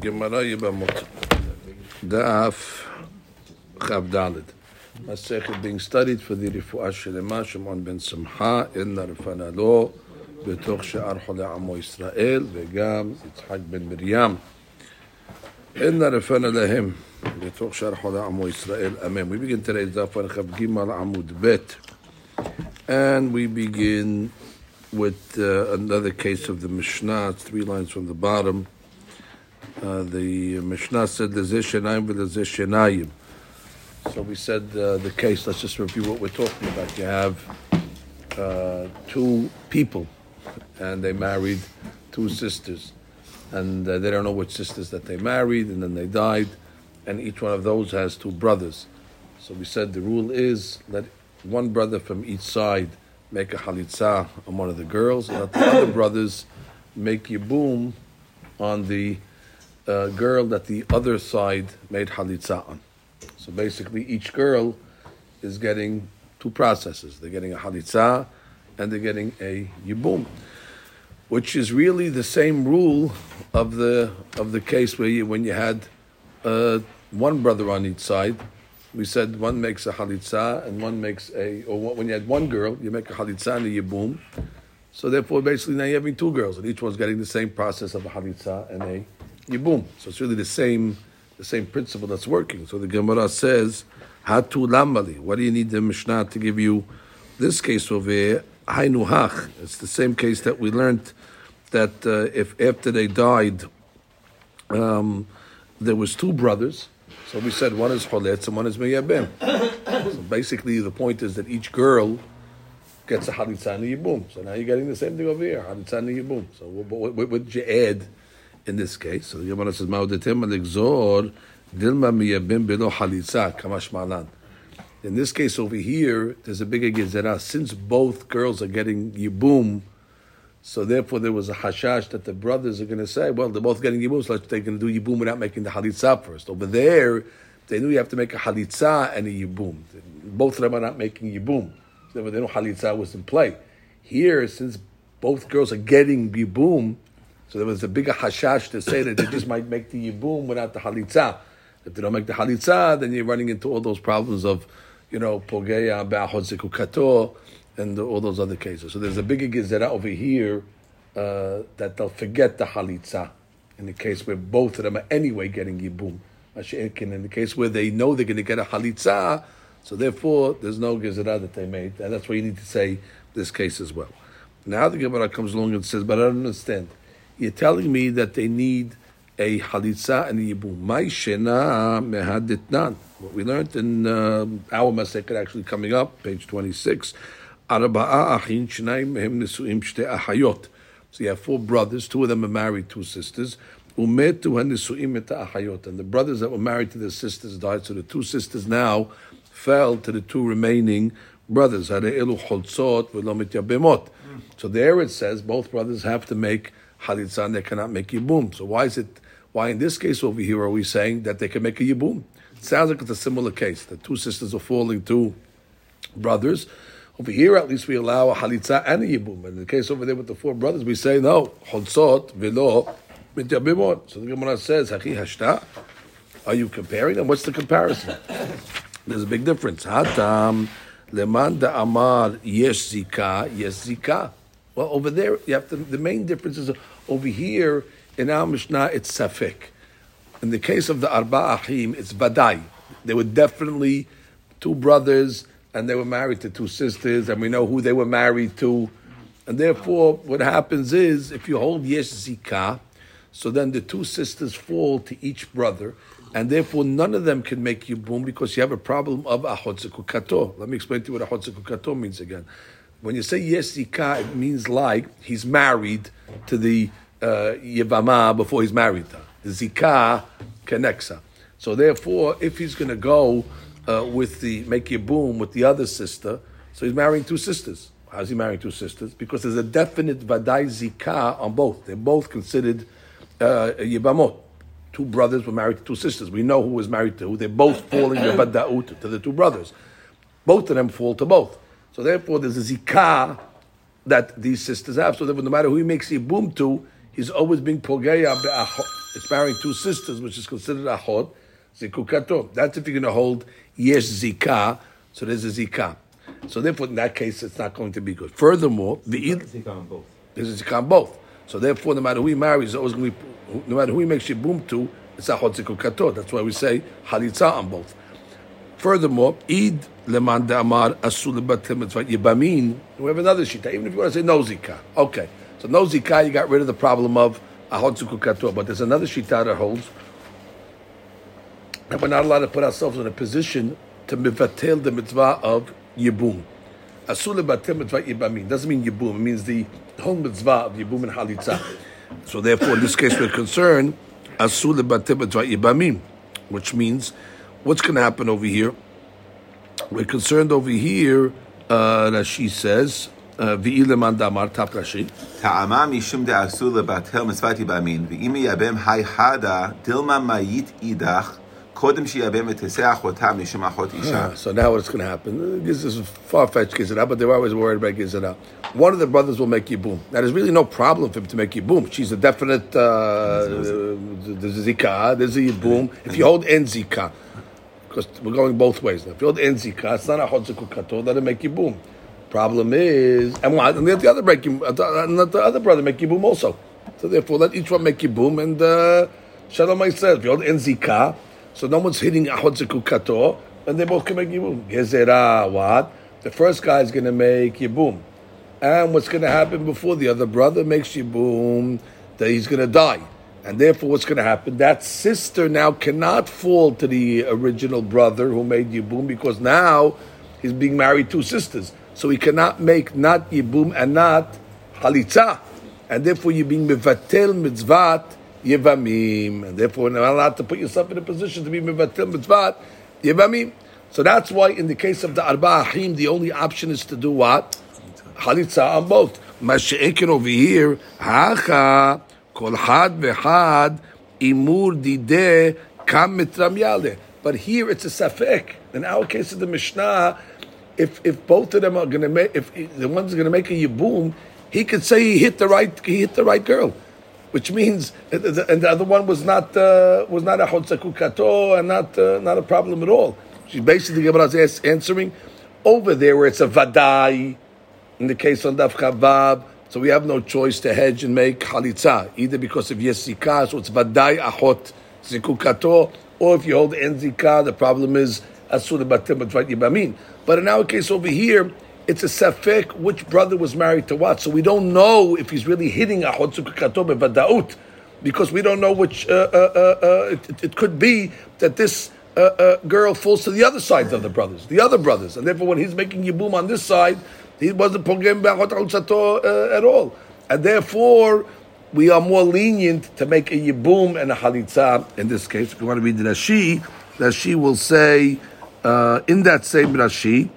גמרא יבמות, דאף כ"ד. מסכת being studied פדי רפואה שלמה, שמעון בן שמחה, אין לה רפנה לו, בתוך שאר חולי עמו ישראל, וגם יצחק בן מרים. אין לה רפנה להם, בתוך שאר חולי עמו ישראל, אמן. We begin to today דף כ"ג עמוד ב', and we begin with uh, another case of the Mishnah, it's three lines from the bottom. Uh, the Mishnah said, "Lezeh shenayim v'lezeh shenayim." So we said uh, the case. Let's just review what we're talking about. You have uh, two people, and they married two sisters, and uh, they don't know which sisters that they married, and then they died, and each one of those has two brothers. So we said the rule is let one brother from each side make a halitza on one of the girls, and let the other brothers make yibum on the uh, girl that the other side made halitza on. So basically, each girl is getting two processes. They're getting a halitza and they're getting a yibum, which is really the same rule of the of the case where you, when you had uh, one brother on each side. We said one makes a halitza and one makes a, or when you had one girl, you make a halitza and a yibum. So therefore, basically now you're having two girls, and each one's getting the same process of a halitza and a yibum. So it's really the same the same principle that's working. So the Gemara says, Hatu lamali. What do you need the Mishnah to give you this case over here? Hainu. It's the same case that we learned that uh, if after they died, um, there was two brothers. So we said one is choletz and one is meyabim. so basically, the point is that each girl gets a halitza and a yibum. So now you're getting the same thing over here, halitza and a yibum. So what, what, what did you add in this case? So the Gemara says, "Ma'odetem alexor dilma miyabim belo halitza kamash malan." In this case over here, there's a bigger gezerah. Since both girls are getting yibum, so therefore there was a hashash that the brothers are going to say, well, they're both getting yibum, so they're going to do yibum without making the halitza first. Over there, they knew you have to make a halitza and a yibum. Both of them are not making yibum. So they know halitza was in play. Here, since both girls are getting yibum, so there was a bigger hashash to say that they just might make the yibum without the halitza. If they don't make the halitza, then you're running into all those problems of, you know, pogeya, ba'achot kato, and all those other cases. So there's a bigger gezerah over here uh, that they'll forget the halitza in the case where both of them are anyway getting yibum. In the case where they know they're going to get a halitza, so therefore there's no gezerah that they made, and that's why you need to say this case as well. Now the Gemara comes along and says, but I don't understand. You're telling me that they need a halitza and a yibum. Mehaditnan. What we learned in uh, our Masechet actually coming up, page 26. So you have four brothers, two of them are married, two sisters. Umetu hanisuim et ahayot. And the brothers that were married to their sisters died, so the two sisters now fell to the two remaining brothers. Hare'elu cholzot v'lo mityabemot. So there it says both brothers have to make halitza and they cannot make yibum. So why is it, why in this case over here are we saying that they can make a yibum? It sounds like it's a similar case. The two sisters are falling to brothers. Over here, at least we allow a halitza and a yibum. In the case over there with the four brothers, we say no, chodzot velo mityabimot. So the Gemara says, hachi hashta. Are you comparing them? What's the comparison? There's a big difference. Hatam leman da amar yesh zika, yesh zika. Well, over there, you have to, the main difference is over here in our Mishnah, it's safek. In the case of the Arba Achim, it's Vadai. They were definitely two brothers and they were married to two sisters, and we know who they were married to. And therefore, what happens is, if you hold Yesh Zika, so then the two sisters fall to each brother, and therefore none of them can make Yibum because you have a problem of Ahotziku Kato. Let me explain to you what Ahotziku Kato means again. When you say Yesh Zika, it means like he's married to the uh, before he's married. The Zika connects her. So therefore, if he's going to go uh, with the make yibum with the other sister, so he's marrying two sisters. How's he marrying two sisters? Because there's a definite vadai zika on both. They're both considered uh, yibamot. Two brothers were married to two sisters. We know who was married to who. They're both falling yabadaut to the two brothers. Both of them fall to both. So therefore, there's a zika that these sisters have. So therefore, no matter who he makes yibum to, he's always being pogeya be'achot. It's marrying two sisters, which is considered achot, zikukato. That's if you're going to hold yesh zika, so there's a zika. So therefore, in that case, it's not going to be good. Furthermore, the Zika on both. there's a zika on both. So therefore, no matter who he marries, it's always going to be, no matter who he makes yibum to, it's achot zikukato. That's why we say halitza on both. Furthermore, id leman amar asul mitzvah yibamin. We have another shita. Even if you want to say no zika, okay. So no zika, you got rid of the problem of ahot zukukato. But there's another shita that holds that we're not allowed to put ourselves in a position to mivatel the mitzvah of yibum. Asul lebatel mitzvah yibamin doesn't mean yibum. It means the whole mitzvah of yibum and halitza. So therefore, in this case, we're concerned asul lebatel mitzvah yibamin, which means what's going to happen over here? We're concerned over here. Uh, Rashi says, "V'ileman damar tap Rashi." טעמה משום דאסור לבטל מצוות יבמין, ואם יבם היי חדה, דילמה מאית אידך, Ah, so now what's going to happen? This is far-fetched Gizera, but they're always worried about Gizera. One of the brothers will make yibum. Now, there's really no problem for him to make yibum. She's a definite, uh, there's a Zika, there's a If you hold En Zika, because we're going both ways now. If you hold En Zika, it's not a Hotziku Kato, that'll make yibum. Problem is, and what? And let the other break, uh, uh, let the other brother make yibum also. So therefore, let each one make yibum and uh, Shalom myself. If you hold En Zika, so no one's hitting ahotziku kato, and they both can make yibum. Gezerah, what? The first guy is going to make yibum. And what's going to happen before the other brother makes yibum? That he's going to die. And therefore, what's going to happen? That sister now cannot fall to the original brother who made yibum because now he's being married to sisters. So he cannot make not yibum and not halitza. And therefore, you're being mevatel mitzvat yevamim. And therefore, you're not allowed to put yourself in a position to be mevatel mitzvat yevamim. So that's why, in the case of the arba ahim, the only option is to do what? Halitza on both. Mashe'ekin over here, hacha kol had v'had imur dideh kam mitram yaleh. But here it's a safek. In our case of the Mishnah, if if both of them are going to make, if the one's going to make a yibum, he could say he hit the right, he hit the right girl, which means, and the other one was not uh, was not a chotzakukato and not uh, not a problem at all. She's basically Gemara's as- answering over there where it's a vadai in the case on Daf Chavav. So we have no choice to hedge and make chalitza, either because of yesika, so it's vadai achot zikukato, or if you hold en zika, the problem is asur batim yibamin. But in our case over here, it's a safek which brother was married to what. So we don't know if he's really hitting achot zikukato bevadaut, because we don't know which. Uh, uh, uh, uh, it, it could be that this. Uh, uh, girl falls to the other sides of the brothers, the other brothers, and therefore when he's making yibum on this side, he wasn't pogem uh, at all, and therefore we are more lenient to make a yibum and a halitza in this case. If you want to read the Rashi, Rashi will say in that same Rashi,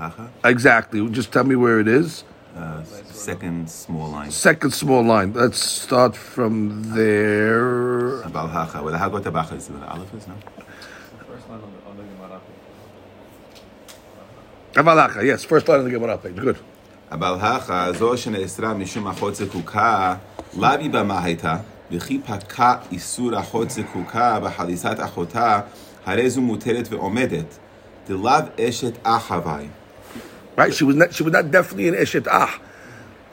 hacha, exactly. Just tell me where it is. uh, second small line. Second small line. Let's start from there. Abal hacha, where the hagot abacha is, where the aleph is, no? First line on the, on the Gemara. Avalacha, yes, first line of the Gemara page. Good. אבל הכה, זו שנאסרה משום אחות זקוקה, לאו במה הייתה, וכי פקע איסור אחות זקוקה בחליסת אחותה, הרי זו מותרת ועומדת. דלאו אשת אח הווי. Right? She was not, she was not definitely an Eshet Ah.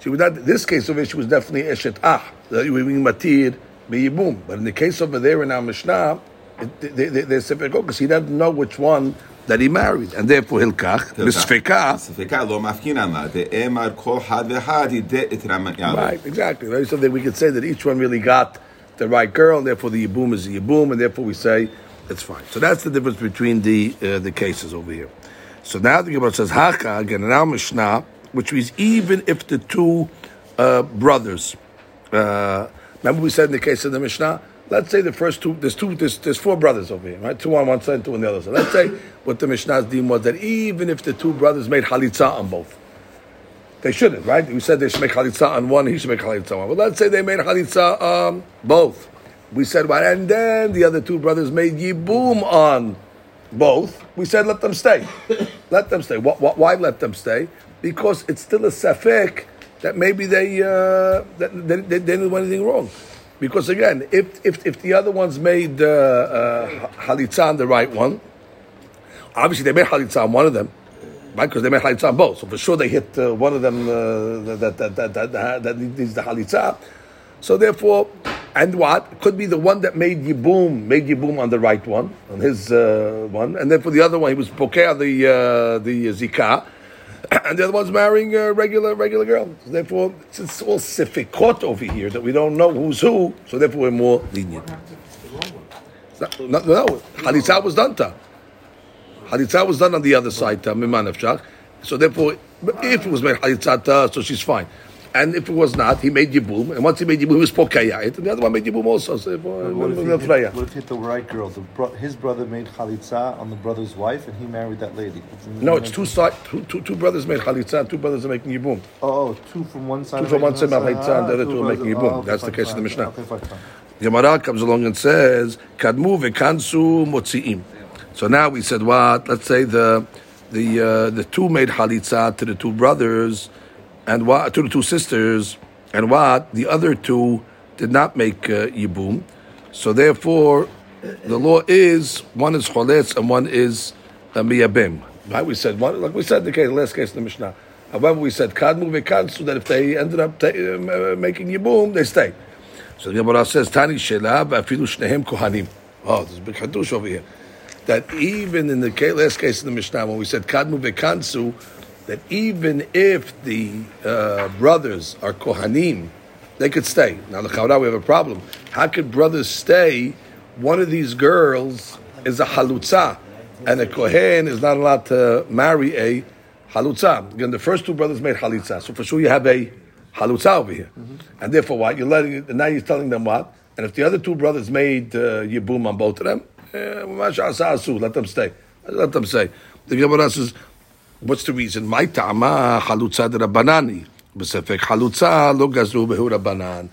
She was not, in this case of it, she was definitely Eshet Ah. We mean Matir, Meyibum. But in the case over there in our Mishnah, they, said because he doesn't know which one that he married. And therefore, Hilkach, Misfekah. Lo kol he de'it Right, exactly. Right? So that we could say that each one really got the right girl, and therefore the Yibum is the Yibum, and therefore we say, it's fine. So that's the difference between the uh, the cases over here. So now the Gemara says haka again in our Mishnah, which means even if the two uh, brothers, uh, remember we said in the case of the Mishnah. Let's say the first two, there's two, there's, there's four brothers over here, right? Two on one side, and two on the other side. Let's say what the Mishnah's deem was that even if the two brothers made halitza on both, they shouldn't, right? We said they should make chalitza on one, he should make chalitza on one. Well, let's say they made chalitza on both. We said what? And then the other two brothers made yibum on both. We said let them stay. let them stay. What, what, why let them stay? Because it's still a safek that maybe they uh, that they, they, didn't do anything wrong. Because again, if if, if the other ones made uh, uh, the right one, obviously they made halitza on one of them, right? Because they made halitza on both. So for sure they hit uh, one of them uh, that, that, that, that, that, that needs the halitza. So therefore, and what could be the one that made Yibum made Yibum on the right one on his uh, one, and then for the other one he was bokeh the uh, the zikah, and the other one's marrying a regular regular girl. So therefore, it's, all sifikot over here that we don't know who's who. So therefore, we're more lenient. It's not- No, halitza was done to. Halitza was done on the other side, ta, miman nefshach. So therefore, if it was made halitza, ta, so she's fine. And if it was not, he made yibum, and once he made yibum, he was pokayait, and the other one made yibum also. So What if, what if he hit the right girl? The bro- his brother made chalitza on the brother's wife, and he married that lady. No, it's two side, two, two, two brothers made chalitza, and two brothers are making yibum. Oh, oh, two from one side. Two from one side, another chalitza, and the other two two are making yibum. okay, That's the fine, case in the. Mishnah. Okay, fine, fine. Gemara comes along and says, "Kadmu v'kansu motziim." So now we said what? Let's say the the uh, the two made halitza to the two brothers, and what to the two sisters, and what the other two did not make uh, yibum. So therefore, the law is one is choletz and one is uh, miyabim. Right? We said one, like we said in the case, last case in the Mishnah. However, we said kadmu v'kansu that if they ended up ta- uh, making yibum, they stay. So the Gemara says, Tani Shela, Afilu Shnehem Kohanim. Oh, there's a big hadush over here. That even in the last case in the Mishnah, when we said Kadmu Vekansu, that even if the uh, brothers are Kohanim, they could stay. Now, the Chaura, we have a problem. How could brothers stay? One of these girls is a halutza, and a Kohen is not allowed to marry a halutza. Again, the first two brothers made halitza, so for sure you have a halutza over here, and therefore what you're letting now you're telling them what, and if the other two brothers made uh, yibum on both of them, eh, masha asa asu, let them stay, let them say. The Gemara says, what's the reason? My ta'ama halutza de rabbanani, b'sefek halutza lo gazru behu rabbanan.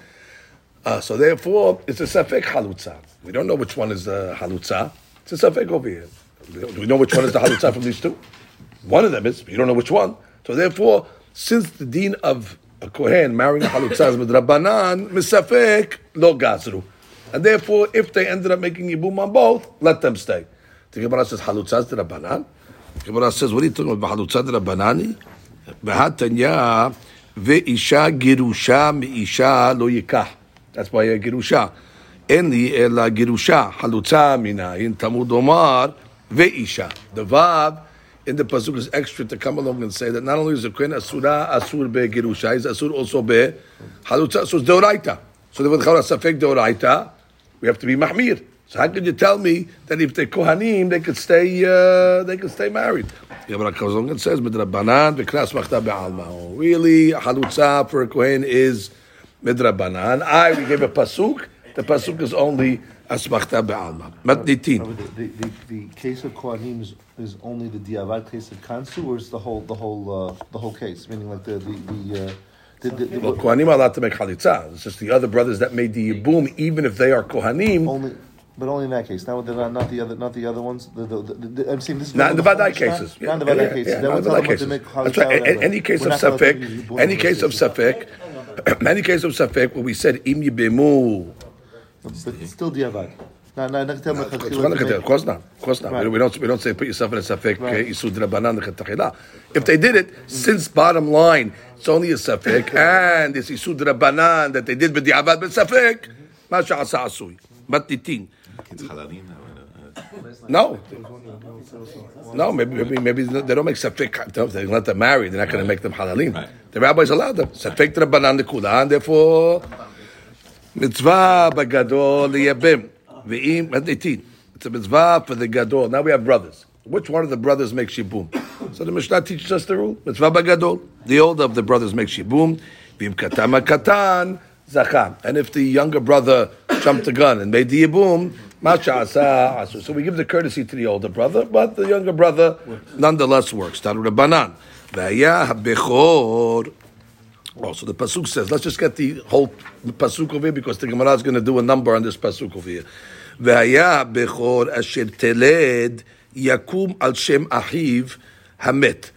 Uh, so therefore, it's a safek halutza. We don't know which one is the halutza. It's a safek over here. Do we know which one is the halutza from these two? One of them is. You don't know which one. So therefore, since the dean of a kohen marrying a halutza is midrabanan, misafek lo gazru, and therefore, if they ended up making yibum on both, let them stay. The Gemara says halutza is rabbanan. The Gemara says, what are you talking about? Halutza rabbanani? V'hatanya ve'isha girusha me'isha lo yikah. That's why a girusha. אין לי אלא גירושה, חלוצה מנין, תמוד אומר, ואישה. The vav in the pasuk is extra to come along and say that not only is the kohen asura asur be girusha, he's asur also be halutza. So it's deoraita. So the v'chara safek deoraita, we have to be mahmir. So how could you tell me that if they're kohanim, they could stay, uh, they could stay married? Comes along and says, "Midrabanan v'knas machta be'alma." Really, halutza for a kohen is midrabanan. I we gave a pasuk. The pasuk is only asmachta be'alma. Matnitin. The, the, the, the case of Kohanim is, is only the diavad case of Kansu, or is the whole the whole uh, the whole case? Meaning like the the, the, uh, the, the, the Well, Kohanim are allowed to make chalitza. It's just the other brothers that made the yibum, even if they are Kohanim. only. But only in that case. Not, not, not the other, not the other ones. The, the, the, the, I'm saying this is Not in the Vadai cases. Not in the Yeah, Vadai yeah, cases. yeah, That not the tell them Vadai what to cases. That's right. Any case of safek, any case of safek, any case of safek, where we said im yibemu. But still diavad. Now, now, tell Of course not. Of course not. Right. We don't. We don't say put yourself in a safek Right. isud drabanan lechatachila. If they did it, mm. since bottom line, it's only a safek, and it's isud drabanan that they did with the avad mm-hmm. but safek, masha asa asui. Matitin. It's halalim. No. No, maybe, maybe, maybe they don't make safek. They let them marry. They're not going to make them halalim. Right. The rabbis allowed them. Safek drabanan lekula, and therefore mitzvah bagadol liyabim ve'im aditin. It's a mitzvah for the gadol. Now we have brothers. Which one of the brothers makes shibum? So the Mishnah teaches us the rule. Mitzvah bagadol. The older of the brothers makes shibum. V'im katama katan zachan. And if the younger brother jumped the gun and made the yibum, masha asa asu. So we give the courtesy to the older brother, but the younger brother nonetheless works. Taru Rabbanan. V'aya habechor. Oh, so the pasuk says, let's just get the whole pasuk over here because the Gemara is going to do a number on this pasuk over here. והיה בכור אשר תלד יקום על שם אחיו המת.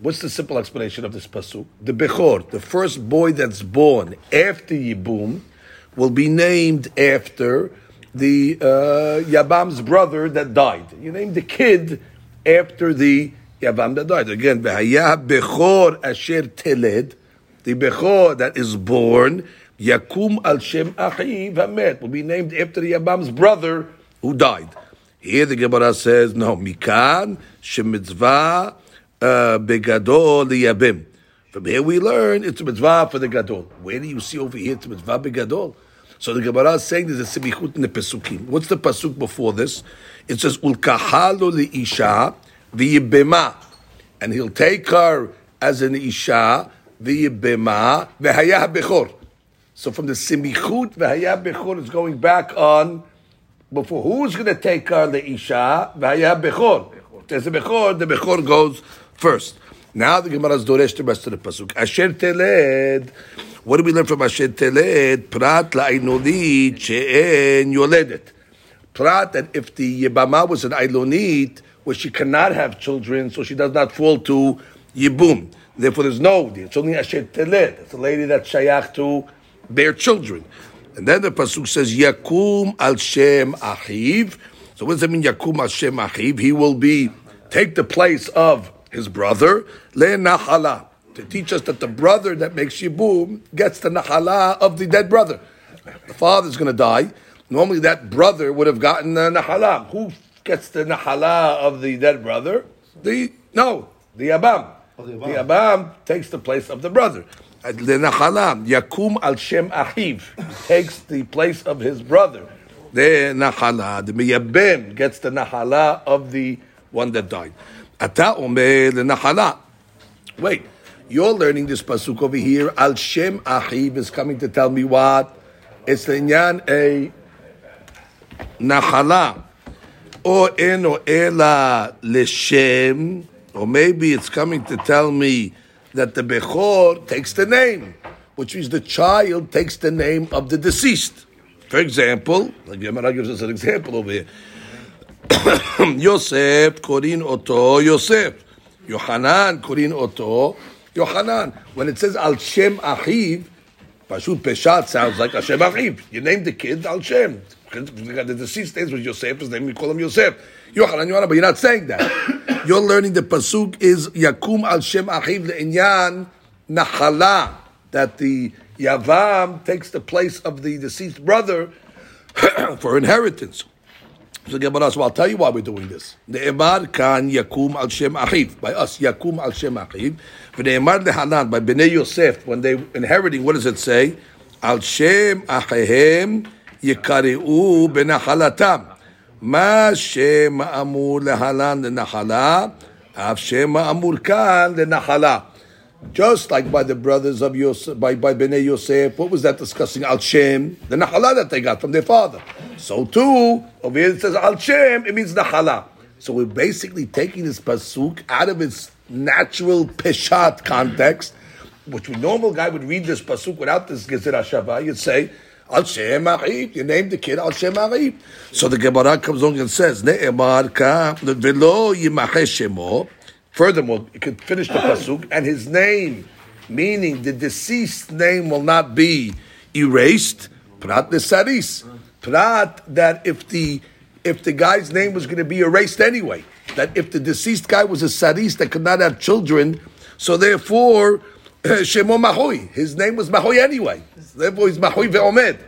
What's the simple explanation of this pasuk? The Bechor, the first boy that's born after Yibum, will be named after the uh, Yabam's brother that died. You name the kid after the Yabam that died. Again, Bechor Asher Teled, the Bechor that is born, Yakum al Shem Achiv Hamet, will be named after the Yabam's brother who died. Here the Gemara says, no, Mikan Shemitzvah uh, Begadol Liyabim. From here we learn it's a mitzvah for the gadol. Where do you see over here it's a mitzvah begadol? So the Gemara is saying there's a simichut in the pesukim. What's the pasuk before this? It says ulkahalo liisha v'yibema, and he'll take her as an isha v'yibema v'haya bechor. So from the simichut v'haya bechor is going back on before. Who's going to take her the isha v'haya bechor? There's a bechor. The bechor goes first. Now the Gemara is doresh the rest of the pasuk. Asher teled. What do we learn from Asher teled? Prat la'inonit she'en yoledet. Prat that if the Yibama was an Ailonit, where she cannot have children, so she does not fall to Yibum. Therefore, there's no. It's only Asher teled. It's a lady that's shayach to bear children. And then the pasuk says Yakum al Shem Achiv. So what does that mean? Yakum al Shem Achiv. He will be take the place of his brother, le nahala, to teach us that the brother that makes yibum gets the nahala of the dead brother. The father's going to die. Normally, that brother would have gotten the nahala. Who gets the nahala of the dead brother? The no, the abam. Oh, the the Abam. abam takes the place of the brother. The nahala, yakum al shem achiv, takes the place of his brother. The nahala, the miyabim gets the nahala of the one that died. Ata omer nahala. Wait, you're learning this pasuk over here. Al Shem Achiv is coming to tell me what? It's the inyan a nachala. Or eno ela leshem. Or maybe it's coming to tell me that the Bechor takes the name, which means the child takes the name of the deceased. For example, the Gemara gives us an example over here. Yosef, Korin Oto, Yosef. Yohanan, Korin Oto, Yohanan. When it says Al Shem Achiv, Pashut Peshat sounds like Hashem Achiv. You name the kid Al Shem. The deceased names was Yosef, his name, we call him Yosef. Yohanan, Yohanan, but you're not saying that. You're learning the Pasuk is Yakum Al Shem Achiv Le'inyan Nahala. That the Yavam takes the place of the deceased brother for inheritance. So Gemara, so I'll tell you why we're doing this. Ne'emar kan yakum al shem achiv. By us, yakum al shem achiv. V'ne'emar lehanan, by Bnei Yosef, when they inheriting, what does it say? Al shem achihem yikari'u benachalatam. Ma shem amur lehalan lenahala, av shem amur kan lenahala. Just like by the brothers of Yosef, by, by Bnei Yosef, what was that discussing? Al Shem, the Nahala that they got from their father. So too, over here it says Al Shem, it means Nahala. So we're basically taking this Pasuk out of its natural Peshat context, which a normal guy would read this Pasuk without this Gezer HaShavah, you'd say, Al Shem you named the kid Al Shem. So the Gemara comes along and says, velo Furthermore, you could finish the pasuk, and his name, meaning the deceased name, will not be erased. Prat nesaris. Prat that if the if the guy's name was going to be erased anyway, that if the deceased guy was a saris that could not have children, so therefore Shemo Mahoy, his name was Mahoy anyway. Therefore, he's Mahoy ve'omed.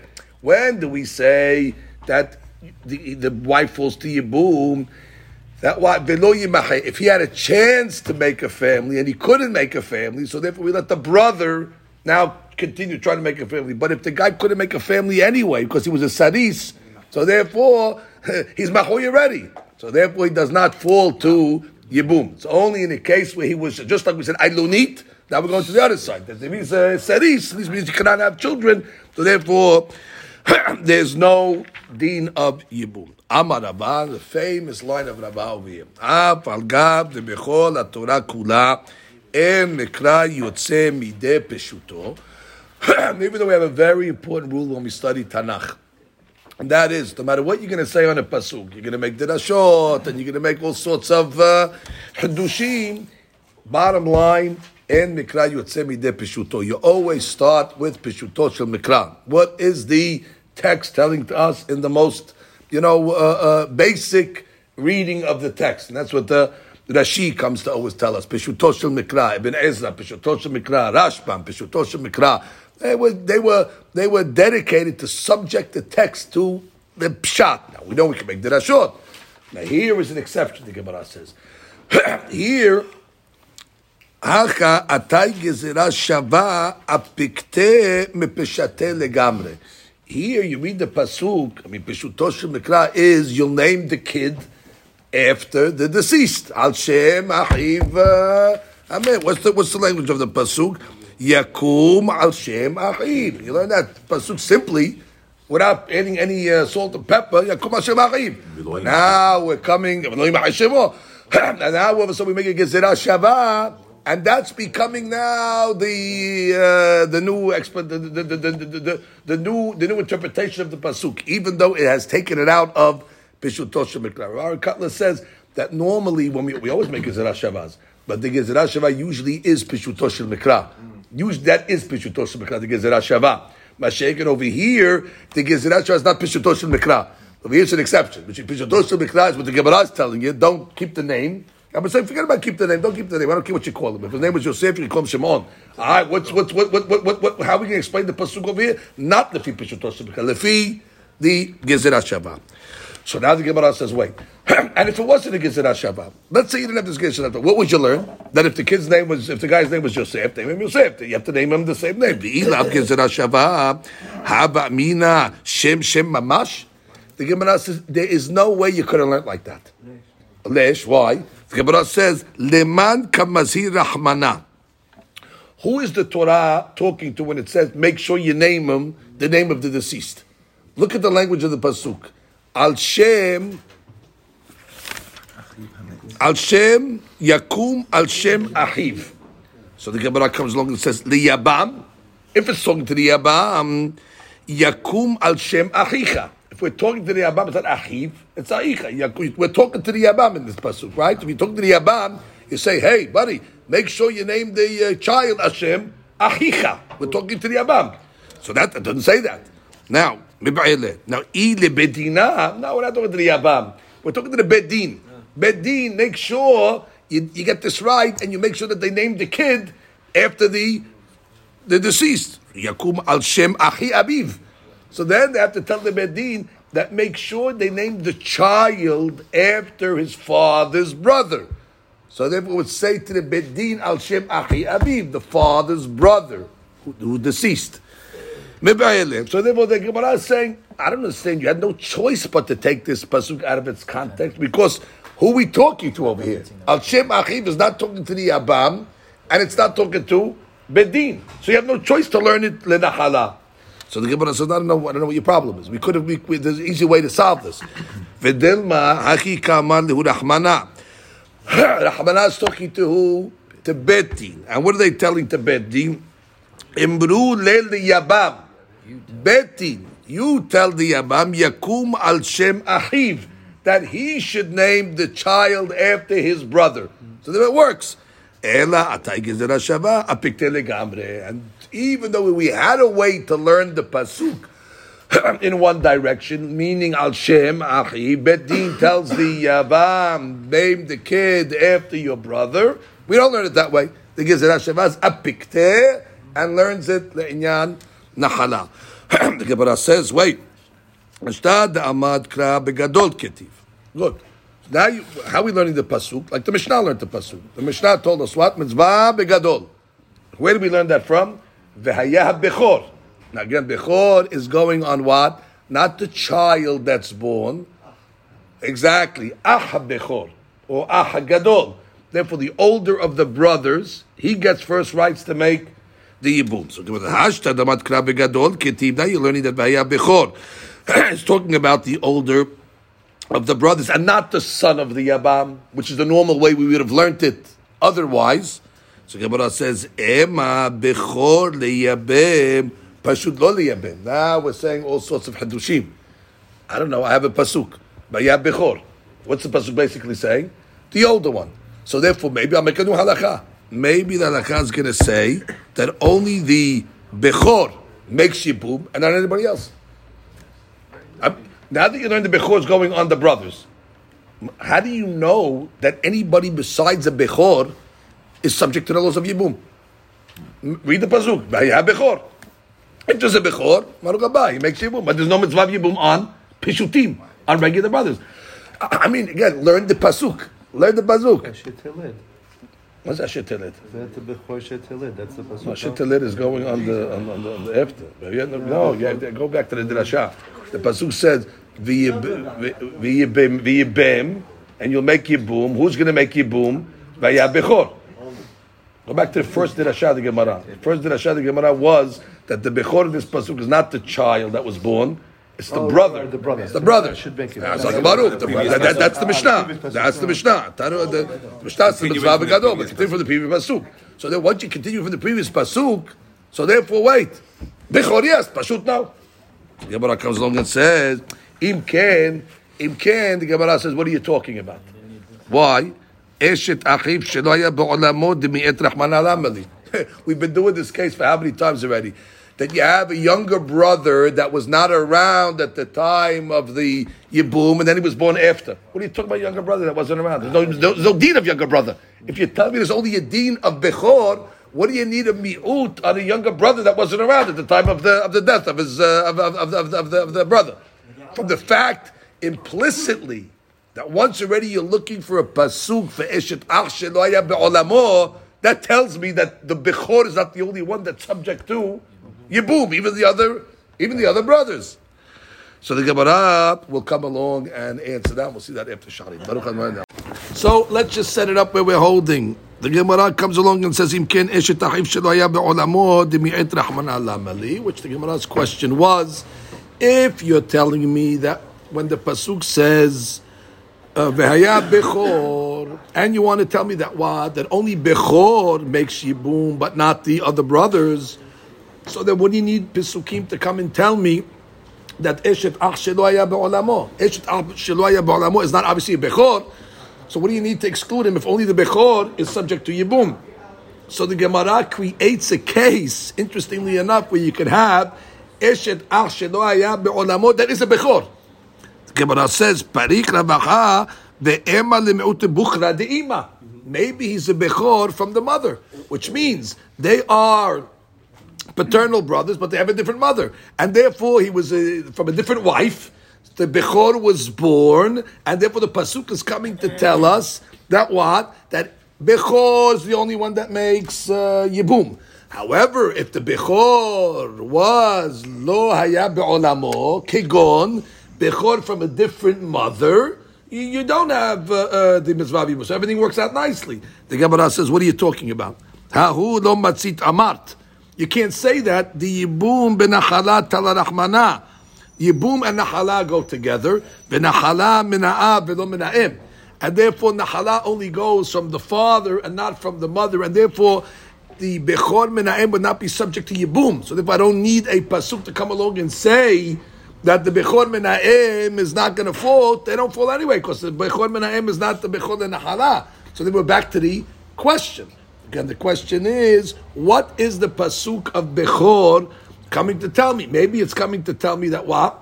When do we say that the, the wife falls to Yibum? That why velo. If he had a chance to make a family and he couldn't make a family, so therefore we let the brother now continue trying to make a family. But if the guy couldn't make a family anyway because he was a sadis, so therefore he's mahoy already. So therefore he does not fall to yibum. It's only in the case where he was just like we said ailunit. Now we're going to the other side. That if he's a sadis, this means he cannot have children. So therefore there's no din of yibum. Amar Rabba, the famous line of Rabba over here. Af al de bechol Torah kula en yotze mideh peshuto. Even though we have a very important rule when we study Tanakh, and that is, no matter what you're going to say on a pasuk, you're going to make dirashot, and you're going to make all sorts of uh, hadushim. bottom line, in Mikra Yotze Midei Pishuto. You always start with Pishuto Shel Mikra. What is the text telling to us in the most, you know, uh, uh, basic reading of the text? And that's what the Rashi comes to always tell us. Peshutoshel Mikra, Ibn Ezra, Peshutoshel Mikra, Rashbam, Peshutoshel Mikra. They were, they were, they were dedicated to subject the text to the pshat. Now we know we can make the rashot. Now here is an exception. The Gemara says here. Haka atai gezerah shava apikte mepeshate legamre. Here you read the pasuk. I mean, peshuto shel mikra is you'll name the kid after the deceased. Al shem achiv. Amen. What's the what's the language of the pasuk? Yakum al shem achiv. You learn that pasuk simply without adding any uh, salt and pepper. Yakum al shem achiv. Now we're coming. And now all of a sudden we make a gezerah shava. And that's becoming now the uh, the new exp- the, the, the, the, the, new the new interpretation of the pasuk, even though it has taken it out of Pishutosh Mikra. Our Cutler says that normally when we, we always make Gezerah Shavaz, but the Gezerah Shavah usually is Pishutosh Mikra. Usually that is Pishutosh Mikra, the Gezerah Shavah. Mashiach over here, the Gezerah Shavah is not Pishutosh Mikra. Over here it's an exception. Pishutosh Mikra is what the Gemara is telling you. Don't keep the name. I'm say, forget about keep the name. Don't keep the name. I don't care what you call him. If his name was Yosef, you call him Shimon. All right, what's what's what what what what, what how are we gonna explain the pasuk over here? Not the Pishutosh. Lefi the Gezerah Shavah. So now the Gemara says, wait. and if it wasn't a Gezerah Shavah, let's say you didn't have this Gezerah Shavah, what would you learn? That if the kid's name was, if the guy's name was Yosef, name him Yosef. You have to name him the same name. The Ilav Gezerah Shavah, Haba Mina, Shem Shem Mamash. The Gemara says, there is no way you could have learned like that. Lesh, why? The Gemara says, Leman Kamazir Rahmana. Who is the Torah talking to when it says, make sure you name him the name of the deceased? Look at the language of the Pasuk. Al Shem, Al Shem, Yakum, Al Shem, Ahiv. So the Gemara comes along and says, Liyabam. If it's talking to the Yabam, Yakum, Al Shem, Achicha. If we're talking to the Yabam, it's not Achiv, it's. Yakum- We're talking to the Yabam in this Pasuk, right? If you talk to the Yabam, you say, hey, buddy, make sure you name the uh, child Hashem, Achicha. We're talking to the Yabam. So that, doesn't say that. Now. Now, I lebedina. No, we're not talking to the Yabam. We're talking to the Bedin. Bedin, make sure you, you get this right and you make sure that they name the kid after the the deceased. Yakum al Shem Achi Abiv. So then they have to tell the Bedin that make sure they name the child after his father's brother. So it would say to the Bedin al Shem Achi Abiv, the father's brother who, who deceased. So therefore the Gemara is saying, I don't understand, you had no choice but to take this pasuk out of its context because who we talking to over here? Al Shem Achiv is not talking to the Abam and it's not talking to Bedin. So you have no choice to learn it lenahala. So the Gemara says, I don't know, I don't know what your problem is. We could have, we, we- there's an easy way to solve this. V'delma haki kamar lehu rahmana. Rahmana is talking to who? To Bedin. And what are they telling to Bedin? Imru lel yabam. Betin, you tell the Yabam Yakum al Shem Achiv that he should name the child after his brother. So then it works. Ela atay shava apikte legamre. And even though we had a way to learn the pasuk in one direction, meaning Al Shem Achi. Bedin tells the Yavam, name the kid after your brother. We don't learn it that way. The Gezerah Shavas apikte and learns it le'inyan nahala. The Gemara says, wait, Ashtad Amad Kra Begadol Ketiv. Good. Now, you, how are we learning the pasuk? Like the Mishnah learned the pasuk. The Mishnah told us what mitzvah begadol. Where did we learn that from? V'hayah bechor. Now again, bechor is going on what? Not the child that's born. Exactly. Ah bechor. Or ah gadol. Therefore, the older of the brothers, he gets first rights to make the yibum. So hashta damat kra begadol ketiv. Now you're learning that v'hayah bechor. It's talking about the older of the brothers and not the son of the Yabam, which is the normal way we would have learned it otherwise. So Gemara says, Ema bechor leyabem, pashut lo leyabem. Now we're saying all sorts of hadushim. I don't know, I have a pasuk. Bayab bechor. What's the pasuk basically saying? The older one. So therefore, maybe I'll make a new halacha. maybe the halakha is going to say that only the bechor makes yibum and not anybody else. Um, now that you learned the bechor is going on the brothers, how do you know that anybody besides the bechor is subject to the laws of yibum? Read the pasuk. Vayah bechor. If there's a bechor, Baruch haba, he makes yibum, but there's no mitzvah yibum on pishutim, on regular brothers. I mean, again, learn the pasuk. Learn the pasuk. What's that shetilit? That's the bechor shetilid. That's the pasuk. Shetilit is going on the on, on the, on the after. No, No, you have to go back to the drasha. The pasuk says v'yibim, v'yibim, and you'll make yibum. Who's going to make yibum? Vayah bechor. Go back to the first drasha of the Gemara. The first drasha of the Gemara was that the bechor in this pasuk is not the child that was born. It's the Oh, brother. the brother. It's the brother. Should make it. Yeah, it's like a Baruch. The- that- that- That's the Mishnah. Previous pasuk. That's the Mishnah. Tanu- The the Mishnah is the mitzvah begadol, but continue from the previous pasuk. So then, once you continue from the previous pasuk, so therefore, wait. Bechor, yes, pashut now. The Gemara comes along and says, Im ken, im ken, the Gemara says, what are you talking about? Why? Eshet achiv shelo haya be'olamo demi'et Rahman alamali. We've been doing this case for how many times already? That you have a younger brother that was not around at the time of the Yibum, and then he was born after. What are you talking about, younger brother that wasn't around? There's no, there's no dean of younger brother. If you tell me there's only a dean of Bechor, what do you need a mi'ut on a younger brother that wasn't around at the time of the of the death of his uh, of, of, of, of, the, of the brother? From the fact implicitly that once already you're looking for a pasuk for eshet ach shelo haya be'olamo, that tells me that the bechor is not the only one that's subject to yibum, even the other even the other brothers. So the Gemara will come along and answer that. We'll see that after Shari. So let's just set it up where we're holding. The Gemara comes along and says, "Im ken eshet achiv shelo haya be'olamo demi'et Rahman alamali," which the Gemara's question was, if you're telling me that when the pasuk says bechor," and you want to tell me that what that only bechor makes yibum, but not the other brothers, so then what do you need pasukim to come and tell me? that Eshet Ach Shelo Haya Be'olamo. Eshet Ach Shelo Haya Be'olamo is not obviously a Bechor. So what do you need to exclude him if only the Bechor is subject to Yibum? So the Gemara creates a case, interestingly enough, where you could have Eshet Ach Shelo Haya Be'olamo that is a Bechor. The Gemara says, Parik Ravacha Ve'ema Le'me'ut Bukhra De'ima. Maybe he's a Bechor from the mother, which means they are paternal brothers, but they have a different mother, and therefore he was a, from a different wife. The Bechor was born, and therefore the pasuk is coming to tell us that what that Bechor is the only one that makes uh, yibum. However, if the Bechor was lo haya be'olamo kegon Bechor from a different mother, you, you don't have uh, uh, the mitzvah yibum. So everything works out nicely. The Gemara says, "What are you talking about?" Hahu lo matzit amart. You can't say that. The yibum benachala talarachmana. Yibum and nachala go together. Benachala mina'a velo mina'im. And therefore, nachala only goes from the father and not from the mother. And therefore, the bechor mina'im would not be subject to yibum. So if I don't need a pasuk to come along and say that the bechor mina'im is not going to fall, they don't fall anyway because the bechor mina'im is not the bechor nachala. So then we're back to the question. Again, the question is, what is the pasuk of Bechor coming to tell me? Maybe it's coming to tell me that what?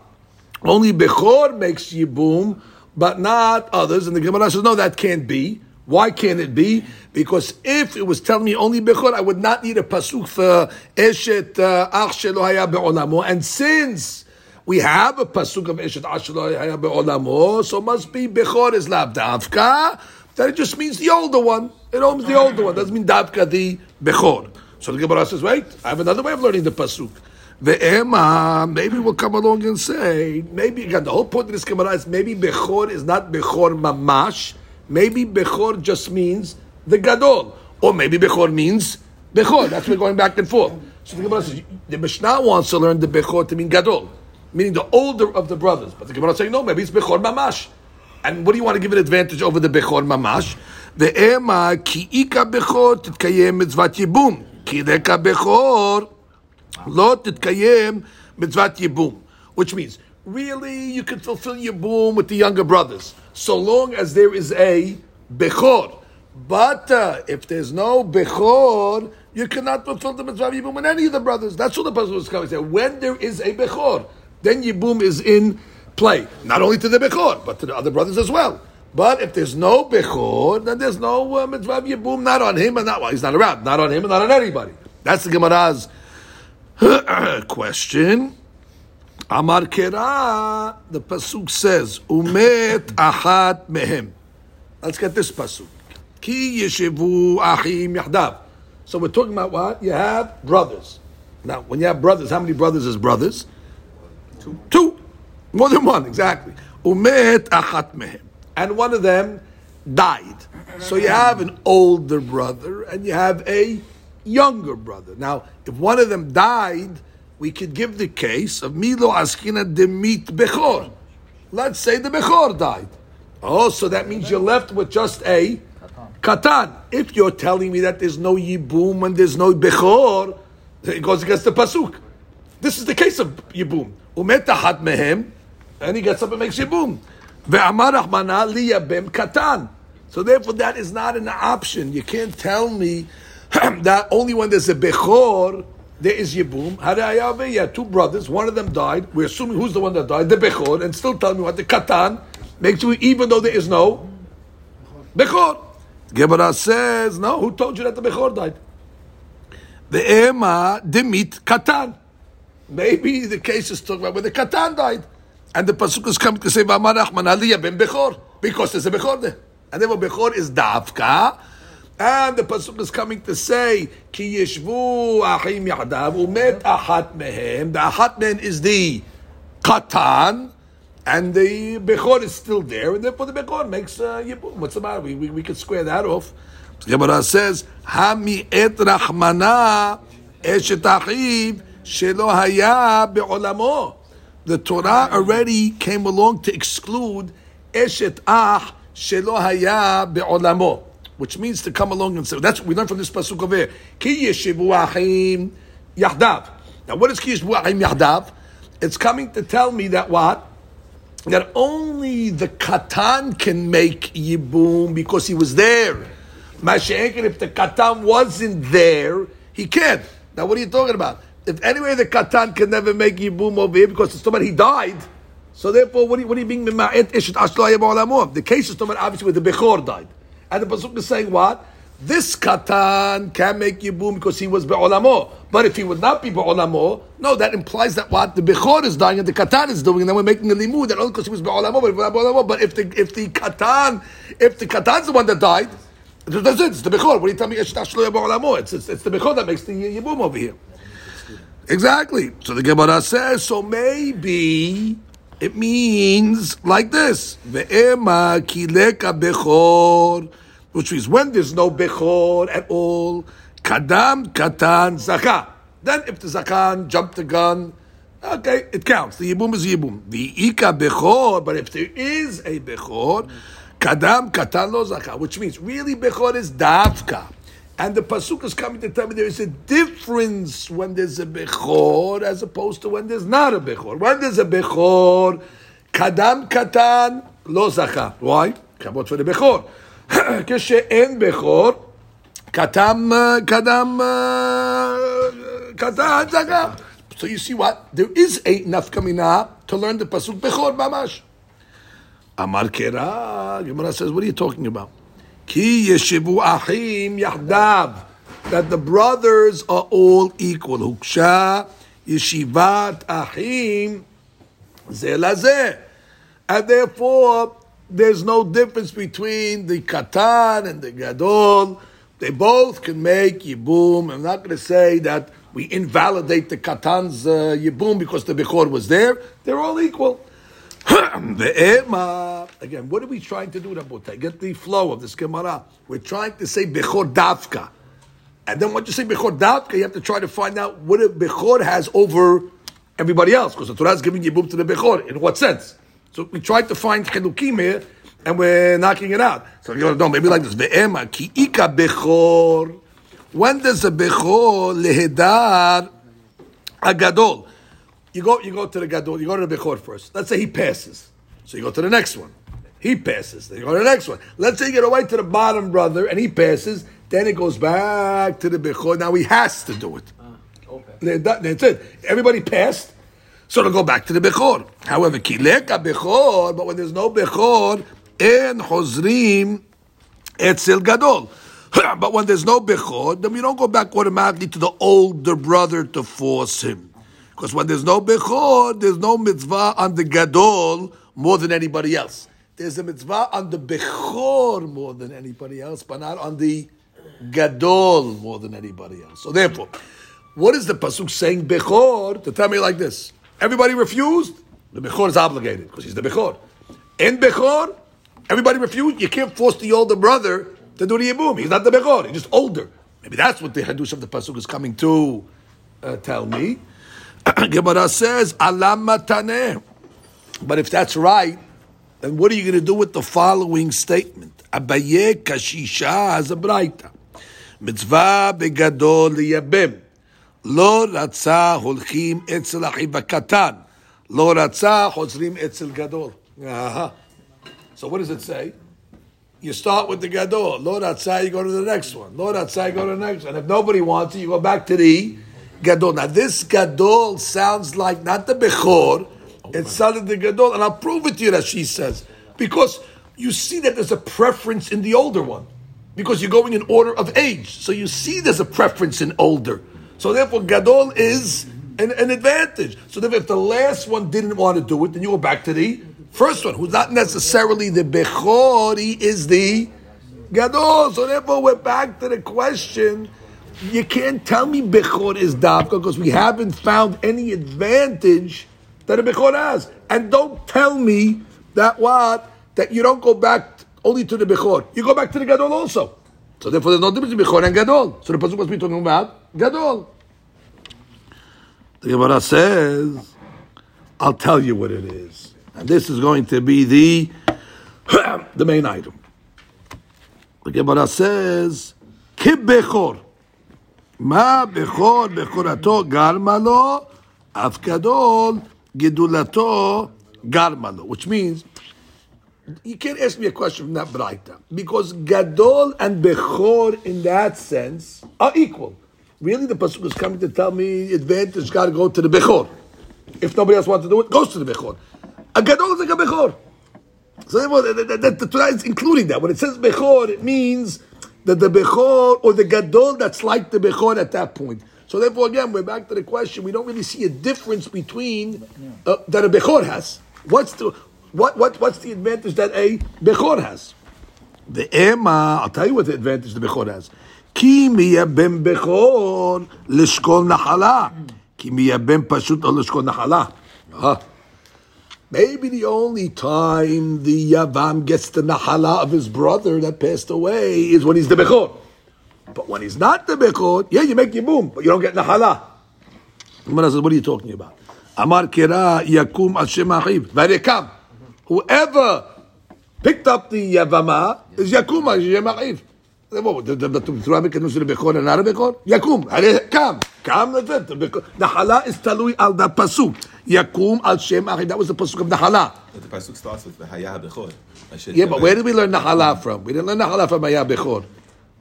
Only Bechor makes Yibum, but not others. And the Gemara says, no, that can't be. Why can't it be? Because if it was telling me only Bechor, I would not need a pasuk for Eshet uh, Ach Shelo. And since we have a pasuk of Eshet Haya Be'olamo, so must be Bechor is Lav Davka, that it just means the older one. It owns the older one. Doesn't mean Davka the Bechor. So the Gemara says, wait, I have another way of learning the pasuk. Ve'ema, maybe we'll come along and say, maybe, again, the whole point of this Gemara is maybe Bechor is not Bechor Mamash. Maybe Bechor just means the Gadol. Or maybe Bechor means Bechor. That's we're going back and forth. So the Gemara says, the Mishnah wants to learn the Bechor to mean Gadol, meaning the older of the brothers. But the Gemara is saying, no, maybe it's Bechor Mamash. And what do you want to give an advantage over the Bechor Mamash? Ve'ema ki ika Bechor mitzvat yibum. Ki deka Bechor lo titkayem mitzvat yibum. Which means, really, you can fulfill your boom with the younger brothers. So long as there is a Bechor. But uh, if there's no Bechor, you cannot fulfill the mitzvah of Yibum in any of the brothers. That's what the Pasuk was coming to say. When there is a Bechor, then Yibum is in play. Not only to the Bechor, but to the other brothers as well. But if there's no Bechor, then there's no uh, mitzvah Yibum, not on him and not, well, he's not around, not on him and not on anybody. That's the Gemara's question. Amar Kera, the Pasuk says, Umet Ahat Mehem. Let's get this pasuk. Ki yeshivu achim yahdav. So we're talking about what? You have brothers. Now, when you have brothers, how many brothers is brothers? Two. Two. More than one, exactly. Umet achat mehem. And one of them died. So you have an older brother and you have a younger brother. Now, if one of them died, we could give the case of Milo Askina Demit Bechor. Let's say the Bechor died. Oh, so that means you're left with just a katan. If you're telling me that there's no yibum and there's no bechor, it goes against the pasuk. This is the case of yibum. Umet tahat mehem, and he gets up and makes yibum. Ve'amar Rahmana liyabem katan. So therefore, that is not an option. You can't tell me that only when there's a bechor there is yibum. Harayave, had two brothers. One of them died. We're assuming who's the one that died, the bechor, and still tell me what the katan makes you even though there is no bechor. Gemara says, no, who told you that the bechor died? The ema demit katan. Maybe the case is talking about when the katan died. And the pasuk is coming to say, V'amar Rahmana liyabem bechor. Because there's a bechor there. And therefore bechor is davka. And the pasuk is coming to say, Ki yeshvu achim yahdav umet achat mehem. The achat mehem is the katan. And the Bechor is still there, and therefore the Bechor makes uh, Yibum. What's the matter? We, we, we can square that off. Gemara says, Hami et eshet achiv shelo haya be'olamo. The Torah already came along to exclude eshet ach shelo haya be'olamo. Which means to come along and say, that's what we learned from this pasuk over here. Ki yeshivu yahdav. Now what is ki yeshivu achim yahdav? It's coming to tell me that what? that only the katan can make yibum because he was there. Masha'ekin, if the katan wasn't there, he can't. Now, what are you talking about? If anyway the katan can never make yibum over here because it's somebody he died, so therefore, what are you, what are you being ashlo The case is talking obviously where the bechor died, and the pasuk is saying what? This katan can make yibum because he was be'olamo. But if he would not be be'olamo, no, that implies that what the bechor is dying and the katan is doing, and then we're making a limud that only because he was be'olamo, but, but if the if the katan if the katan's the one that died, that's it. It's the bechor. What do you tell me? It's it's, it's the bechor that makes the yibum over here. Exactly. So the Gemara says. So maybe it means like this: which means when there's no bechor at all, kadam katan zakah. Then if the zakan jumped the gun, okay, it counts. The yibum is yibum. The ika bechor, but if there is a bechor, kadam katan lo zakah, which means really bechor is davka. And the pasuk is coming to tell me there is a difference when there's a bechor as opposed to when there's not a bechor. When there's a bechor, kadam katan lo zakah. Why? Kabot for the bechor. כשאין בכור, קדם, קדם, קטן זגה. So you see what? There is a nafkamina to learn the pasuk bechor mamash. Amar kera, Gemara says, what are you talking about? Ki yeshivu achim yahdav. That the brothers are all equal. Huksha yeshivat achim zelazeh. And therefore, there's no difference between the katan and the gadol. They both can make yibum. I'm not going to say that we invalidate the katan's uh, yibum because the bechor was there. They're all equal. again. What are we trying to do, Rabotai? Get the flow of this Gemara. We're trying to say bechor davka, and then once you say bechor davka, you have to try to find out what a bechor has over everybody else because the Torah is giving yibum to the bechor. In what sense? So we tried to find chelukim here, and we're knocking it out. So you don't know, maybe like this. Ve'ema ki ika bechor. When does a bechor lehedar agadol? You go, you go to the gadol. You go to the bechor first. Let's say he passes. So you go to the next one. He passes. then you go to the next one. Let's say you get away to the bottom brother and he passes. Then it goes back to the Bechor. Now he has to do it. Ah, They're done- That's it. Everybody passed. So it'll go back to the Bechor. However, Kileka Bechor, but when there's no Bechor, en Chozrim Etzel Gadol. But when there's no Bechor, then we don't go back automatically to the older brother to force him. Because when there's no Bechor, there's no mitzvah on the Gadol more than anybody else. There's a mitzvah on the Bechor more than anybody else, but not on the Gadol more than anybody else. So therefore, what is the pasuk saying Bechor to tell me like this? Everybody refused. The Bechor is obligated because he's the Bechor. In Bechor, everybody refused. You can't force the older brother to do the Yibum. He's not the Bechor. He's just older. Maybe that's what the Hadush of the pasuk is coming to uh, tell me. Gemara says Alam Mataneh. But if that's right, then what are you going to do with the following statement? Abaye kashisha has a braita. Mitzvah begadol liyabim. לא רצה הולכים אצל אחיו הקטן, לא רצה חוזרים אצל גדול. Uh-huh. So what does it say? You start with the gadol. לא רצה, you go to the next one. לא רצה, you go to the next one. If nobody wants it, you go back to the gadol. Now this gadol sounds like not the bechor, oh, it sounded the gadol, and I'll prove it to you that she says. Because you see that there's a preference in the older one. Because you're going in order of age. So you see there's a preference in older. So therefore, Gadol is an, an advantage. So therefore, if the last one didn't want to do it, then you go back to the first one, who's not necessarily the Bechor, he is the Gadol. So therefore, we're back to the question. You can't tell me Bechor is Davka because we haven't found any advantage that a Bechor has. And don't tell me that what? That you don't go back only to the Bechor. You go back to the Gadol also. So therefore, there's no difference between Bechor and Gadol. So the Pasuk must be talking about Gadol. The Gemara says, I'll tell you what it is. And this is going to be the, the main item. The Gemara says, Kib Bechor. מה בכור בכורתו גרמה לו, אף גדול גדולתו גרמה לו. Which means, you can't ask me a question from that Braita. Because Gadol and Bechor in that sense are equal. Really, the Pasuk is coming to tell me advantage got to go to the Bechor. If nobody else wants to do it, goes to the Bechor. A Gadol is like a Bechor. So therefore, the, the, the, the Torah is including that. When it says Bechor, it means that the Bechor or the Gadol that's like the Bechor at that point. So therefore, again, we're back to the question. We don't really see a difference between uh, that a Bechor has. What's the what, what what's the advantage that a Bechor has? The Ema, I'll tell you what the advantage the Bechor has. כי מייבם בכור לשקול נחלה. כי מייבם פשוט לא לשקול נחלה. Maybe the only time the Yavam gets the Nahala of his brother that passed away is when he's the Bechor. But when he's not the Bechor, yeah, you make Yibum, but you don't get Nahala. Gemara says, what are you talking about? Amar Kira Yakum Hashem Achiv. Varekam. Whoever picked up the Yavama is Yakum Hashem Achiv. בצורה מקדמים של בכור אינה בכור? יקום, הרי קם, קם לתת, נחלה is תלוי על הפסוק, יקום על שם אחי, that was the pasuk of נחלה. But the pasuk starts with V'haya Bechor. Yeah, but where did we learn נחלה from? We didn't learn נחלה from היה בכור.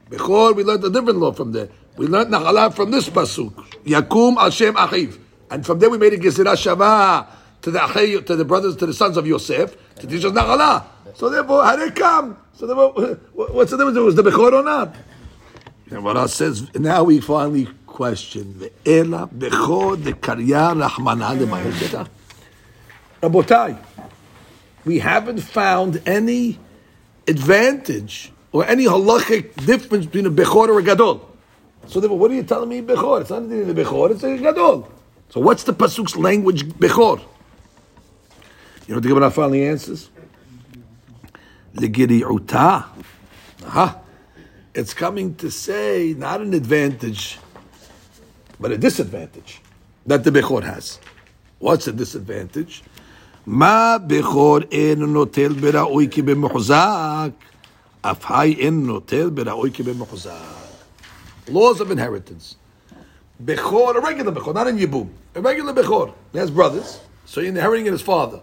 בכור, we learned a different law from there. We learned נחלה from this pasuk, יקום על שם אחיו. And from there we made a גזירה שווה to the אחי, to the brothers, to the sons of Yosef, to teach us נחלה. So therefore, הרי קם. So therefore, what's the difference? Was the Bechor or not? And what else says, now we finally question, Ve'ela Bechor de Karya Rahmana Lemayel Rabotai, we haven't found any advantage or any halachic difference between a Bechor or a Gadol. So therefore, what are you telling me Bechor? It's not the Bechor, it's a Gadol. So what's the Pasuk's language Bechor? You know what the Gemara finally answers? legiriuta. Aha. It's coming to say not an advantage, but a disadvantage that the Bechor has. What's a disadvantage? Ma Bechor en notel bera'oi ki b'muhzak. Afhai en notel bera'oi ki b'muhzak. Laws of inheritance. Bechor, a regular Bechor, not in Yibum. A regular Bechor. He has brothers, so he's inheriting his father.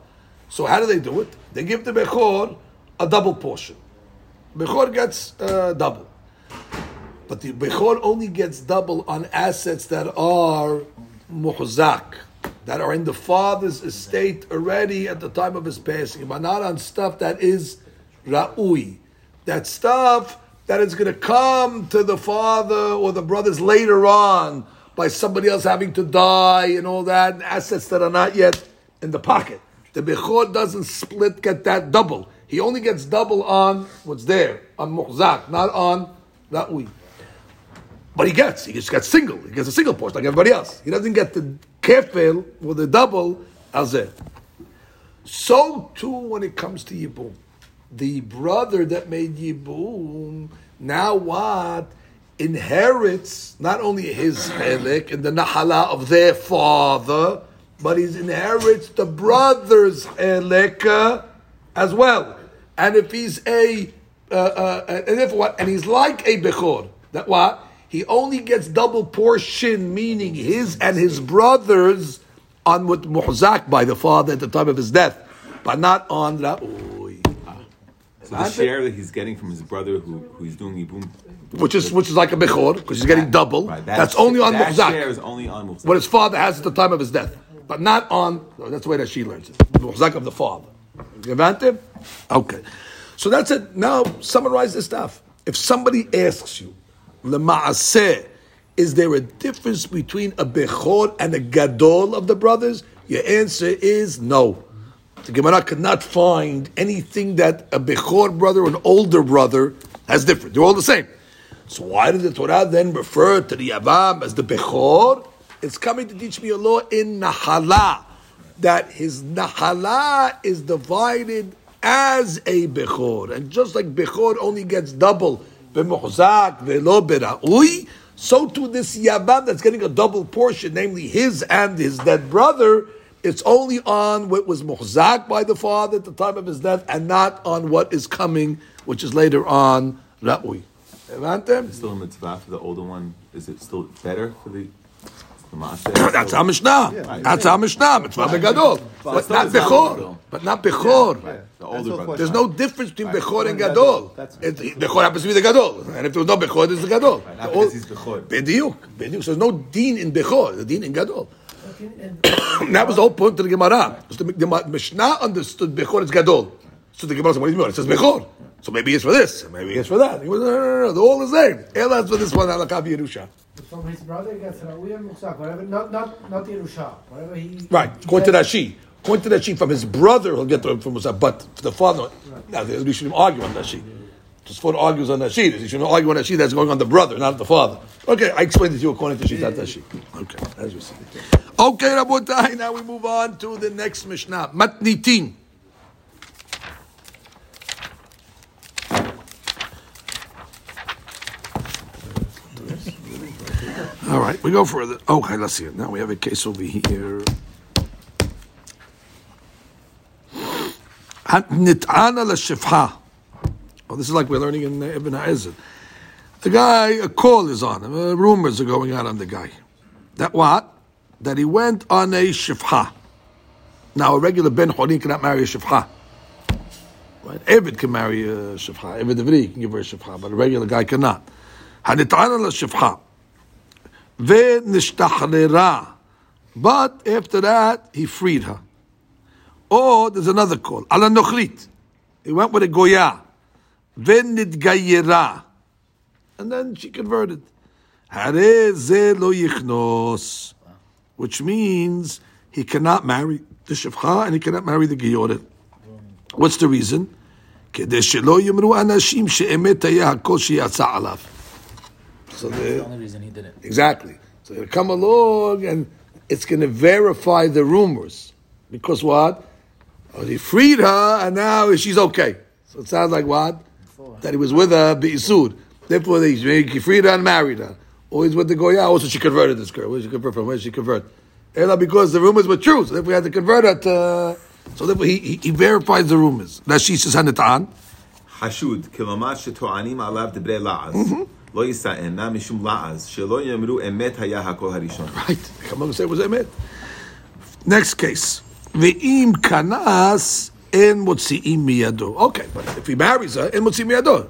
So how do they do it? They give the Bechor a double portion. Bechor gets uh, double. But the Bechor only gets double on assets that are muhzak, that are in the father's estate already at the time of his passing, but not on stuff that is ra'ui. That stuff that is going to come to the father or the brothers later on by somebody else having to die and all that, assets that are not yet in the pocket. The Bechor doesn't split, get that double. He only gets double on what's there, on muhzak, not on ra'ui. But he gets, he just gets single. He gets a single portion like everybody else. He doesn't get the kefil or the double as azeh. So too when it comes to Yibum. The brother that made Yibum, now what? Inherits not only his helik and the nahala of their father, but he inherits the brother's helik uh, as well. And if he's a, uh, uh, and if what? And he's like a bechor. That what? he only gets double portion, meaning his and his brothers on what muhzak by the father at the time of his death, but not on ra'ui. So the share that he's getting from his brother who, who he's doing ibum. Which is which is like a bechor because he's getting double. Right, that's only on that muhzak. share is only on muhzak. What his father has at the time of his death, but not on. That's the way that she learns it. Muhzak of the father. Gevante? Okay. So that's it. Now summarize this stuff. If somebody asks you, Lema'aseh, is there a difference between a Bechor and a Gadol of the brothers? Your answer is no. The Gemara could not find anything that a Bechor brother, an older brother, has different. They're all the same. So why did the Torah then refer to the Yavam as the Bechor? It's coming to teach me a law in Nahala, that his Nahala is divided as a Bechor. And just like Bechor only gets double, b'muhzak ve'lo bera'ui, so to this Yavam that's getting a double portion, namely his and his dead brother, it's only on what was muhzak by the father at the time of his death, and not on what is coming, which is later on ra'ui. Evantem? Still a mitzvah for the older one. Is it still better for the? That's our Mishnah. That's our Mishnah. Mitzvah begadol, but not bechor. But not bechor. The That's older no brother. question. There's no difference between bechor and gadol. Bechor happens to be the gadol, and if there was no bechor, there's the gadol. Not All- because he's. Bediuk, bediuk. So there's no deen in bechor. The deen in gadol. that was the whole point of the Gemara. The, the Mishnah understood bechor is gadol. So the Gemara said, "What do you mean? It says bechor." So maybe it's for this, maybe it's for that. He was, no, no, no, no, they're all the same. Elas for this one, Alakav Yerusha. From his brother gets Ra'ui and Muhzak, whatever, not, not, not Yerusha, whatever he. Right, according to Rashi. According to Rashi, from his brother, he'll get the from Musa, but for the father, now we shouldn't argue on Rashi. Just for argues on Rashi. You shouldn't argue on Rashi that's going on the brother, not the father. Okay, I explained it to you according to Shitat Rashi. Okay, as we see. Okay, Rabotai, now we move on to the next Mishnah. Matnitin. All right, we go further. Okay, let's see it. Now we have a case over here. Nit'ana l'shifha. Oh, this is like we're learning in Even Ha'ezer. The guy, a call is on him. Uh, rumors are going out on the guy. That what? That he went on a shifha. Now, a regular Ben Horin cannot marry a shifha. Right? Evid can marry a shifha. Evid Ivri can give her a shifha, but a regular guy cannot. Hanit'ana l'shifha. Ve'nishtachrera. But after that, he freed her. Or there's another call. Ala nochrit. He went with a goya. Ve'nidgayera. And then she converted. Hare ze lo yichnos. Which means he cannot marry the shefcha and he cannot marry the giyoret. What's the reason? כדי שלא יאמרו אנשים שאמת היה הכל שיצא עליו. So That's the, the only reason he didn't. Exactly. So he'll come along and it's going to verify the rumors. Because what? Oh, he freed her and now she's okay. So it sounds like what? Before. That he was with her, Be'isud. Therefore, he freed her and married her. Always with the Goya. Also, she converted this girl. Where did she convert from? Where did she convert? Ella, because the rumors were true. So if we had to convert her to. So therefore, he, he, he verifies the rumors. That she says, Hashud, kilamash to'anim alav debre la'az. Mm-hmm. Lo yisa'ena mishum la'az, shelo yemru emet haya hakol. Right, come on, say it was. Next case. Ve'im kanas en motzi'im miyado. Okay, but if he marries her, en motzi'im miyado.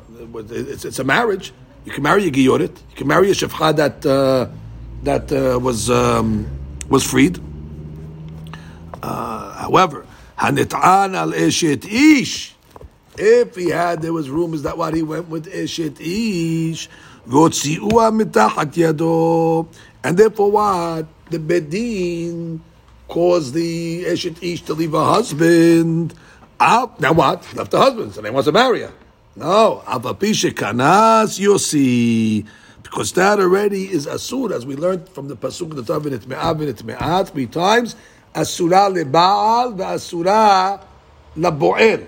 It's, it's a marriage. You can marry a giyorit. You can marry a shefcha that, uh, that uh, was, um, was freed. Uh, however, hanit'an al eshet ish. If he had, there was rumors that what he went with eshet ish and therefore what the bedin caused the eshet ish to leave her husband. Out now, what left the husband, so they wants to marry her. No, avapisha kanas yosi. Because that already is asur, as we learned from the pasuk the Tav v'nit me'av v'nit me'at three times. Asura lebaal ve'asura labo'er.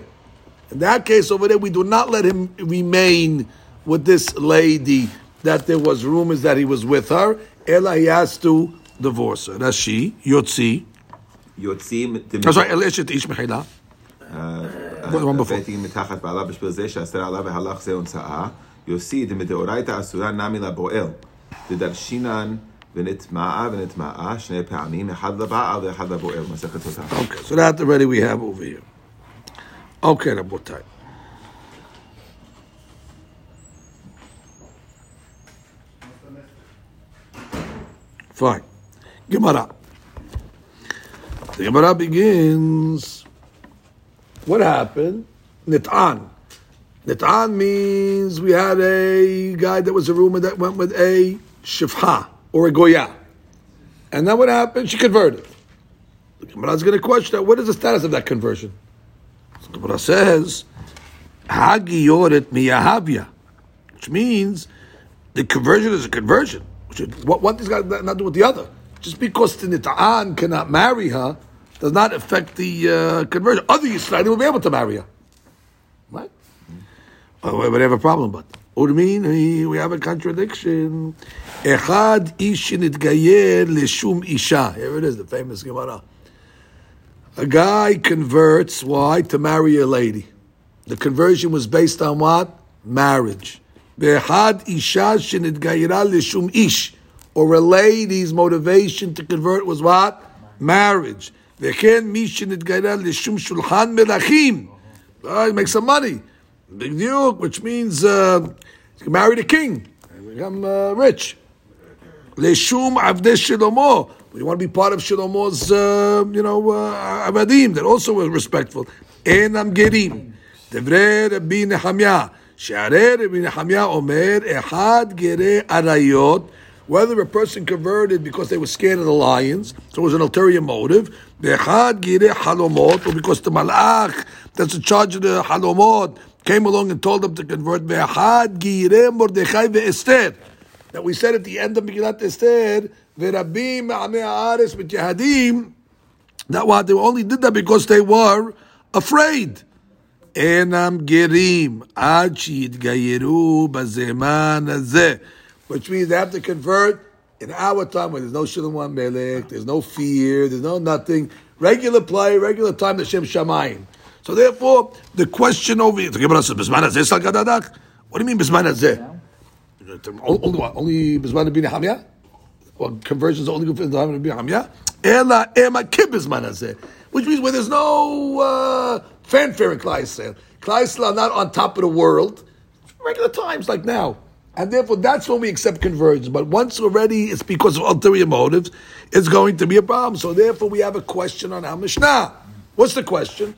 In that case over there, we do not let him remain with this lady that there was rumors that he was with her. Ella he has to divorce her. That's she, Yotzi. יוצאים I'm sorry, El Eshet Ish Mechila. one before. בית דין מתחת בעלה בשביל זה שאסר עליו והלך זה הונצאה. יוסי דמדאורייתא אסורה נמי לבועל. דדרשינן ונטמעה ונטמעה שני פעמים, אחד לבעל ואחד לבועל. מסכת אותה. Okay, so that already we have over here. Okay, Rabotai. Fine. Gemara. The Gemara begins. What happened? Nit'an. Nit'an means we had a guy that was a rumor that went with a shifha or a goya. And then what happened? She converted. The Gemara is going to question that. What is the status of that conversion? The Gemara says, Hagiyoret miyahavya, which means the conversion is a conversion. What, what does got nothing to do with the other? Just because the Nita'an cannot marry her does not affect the uh, conversion. Other Yisraelim will be able to marry her. Right? Oh, we have a problem, but Urmin, we- have a contradiction. Echad ish nitgayer leshum isha. Here it is, the famous Gemara. A guy converts, why? To marry a lady. The conversion was based on what? Marriage. Echad isha shenitgayera leshum ish. Or a lady's motivation to convert was what? Marriage. V'chen mi shenitgayera leshum shulchan melachim. Uh, make some money. Big deal, which means uh, marry the king and become uh, rich. Leshum avdei Shlomo. We want to be part of Shlomo's, uh, you know, uh, avadim that also respectful. Enam gerim. Devrei Rabbi Nehemiah. Whether a person converted because they were scared of the lions, so it was an ulterior motive. Or because the malach that's in charge of the halomot came along and told them to convert. That we said at the end of Megillat Esther, that what they only did that because they were afraid. Enam gerim ad shiitgayeru bazeman hazeh, which means they have to convert in our time where there's no shalom one melech, there's no fear, there's no nothing, regular play, regular time, the Shem Shamayim. So therefore, the question over here, the Gemara says, "Bisman hazeh. What do you mean bisman hazeh? Only what? Only Bizman bin Hamya? Well, conversions are only good for Bizman bin Hamya? Ela ema hazeh. Which means where there's no uh, fanfare in Klal Yisrael. Klal Yisrael are not on top of the world. Regular times like now. And therefore, that's when we accept conversions. But once already it's because of ulterior motives, it's going to be a problem. So therefore, we have a question on our Mishnah. What's the question?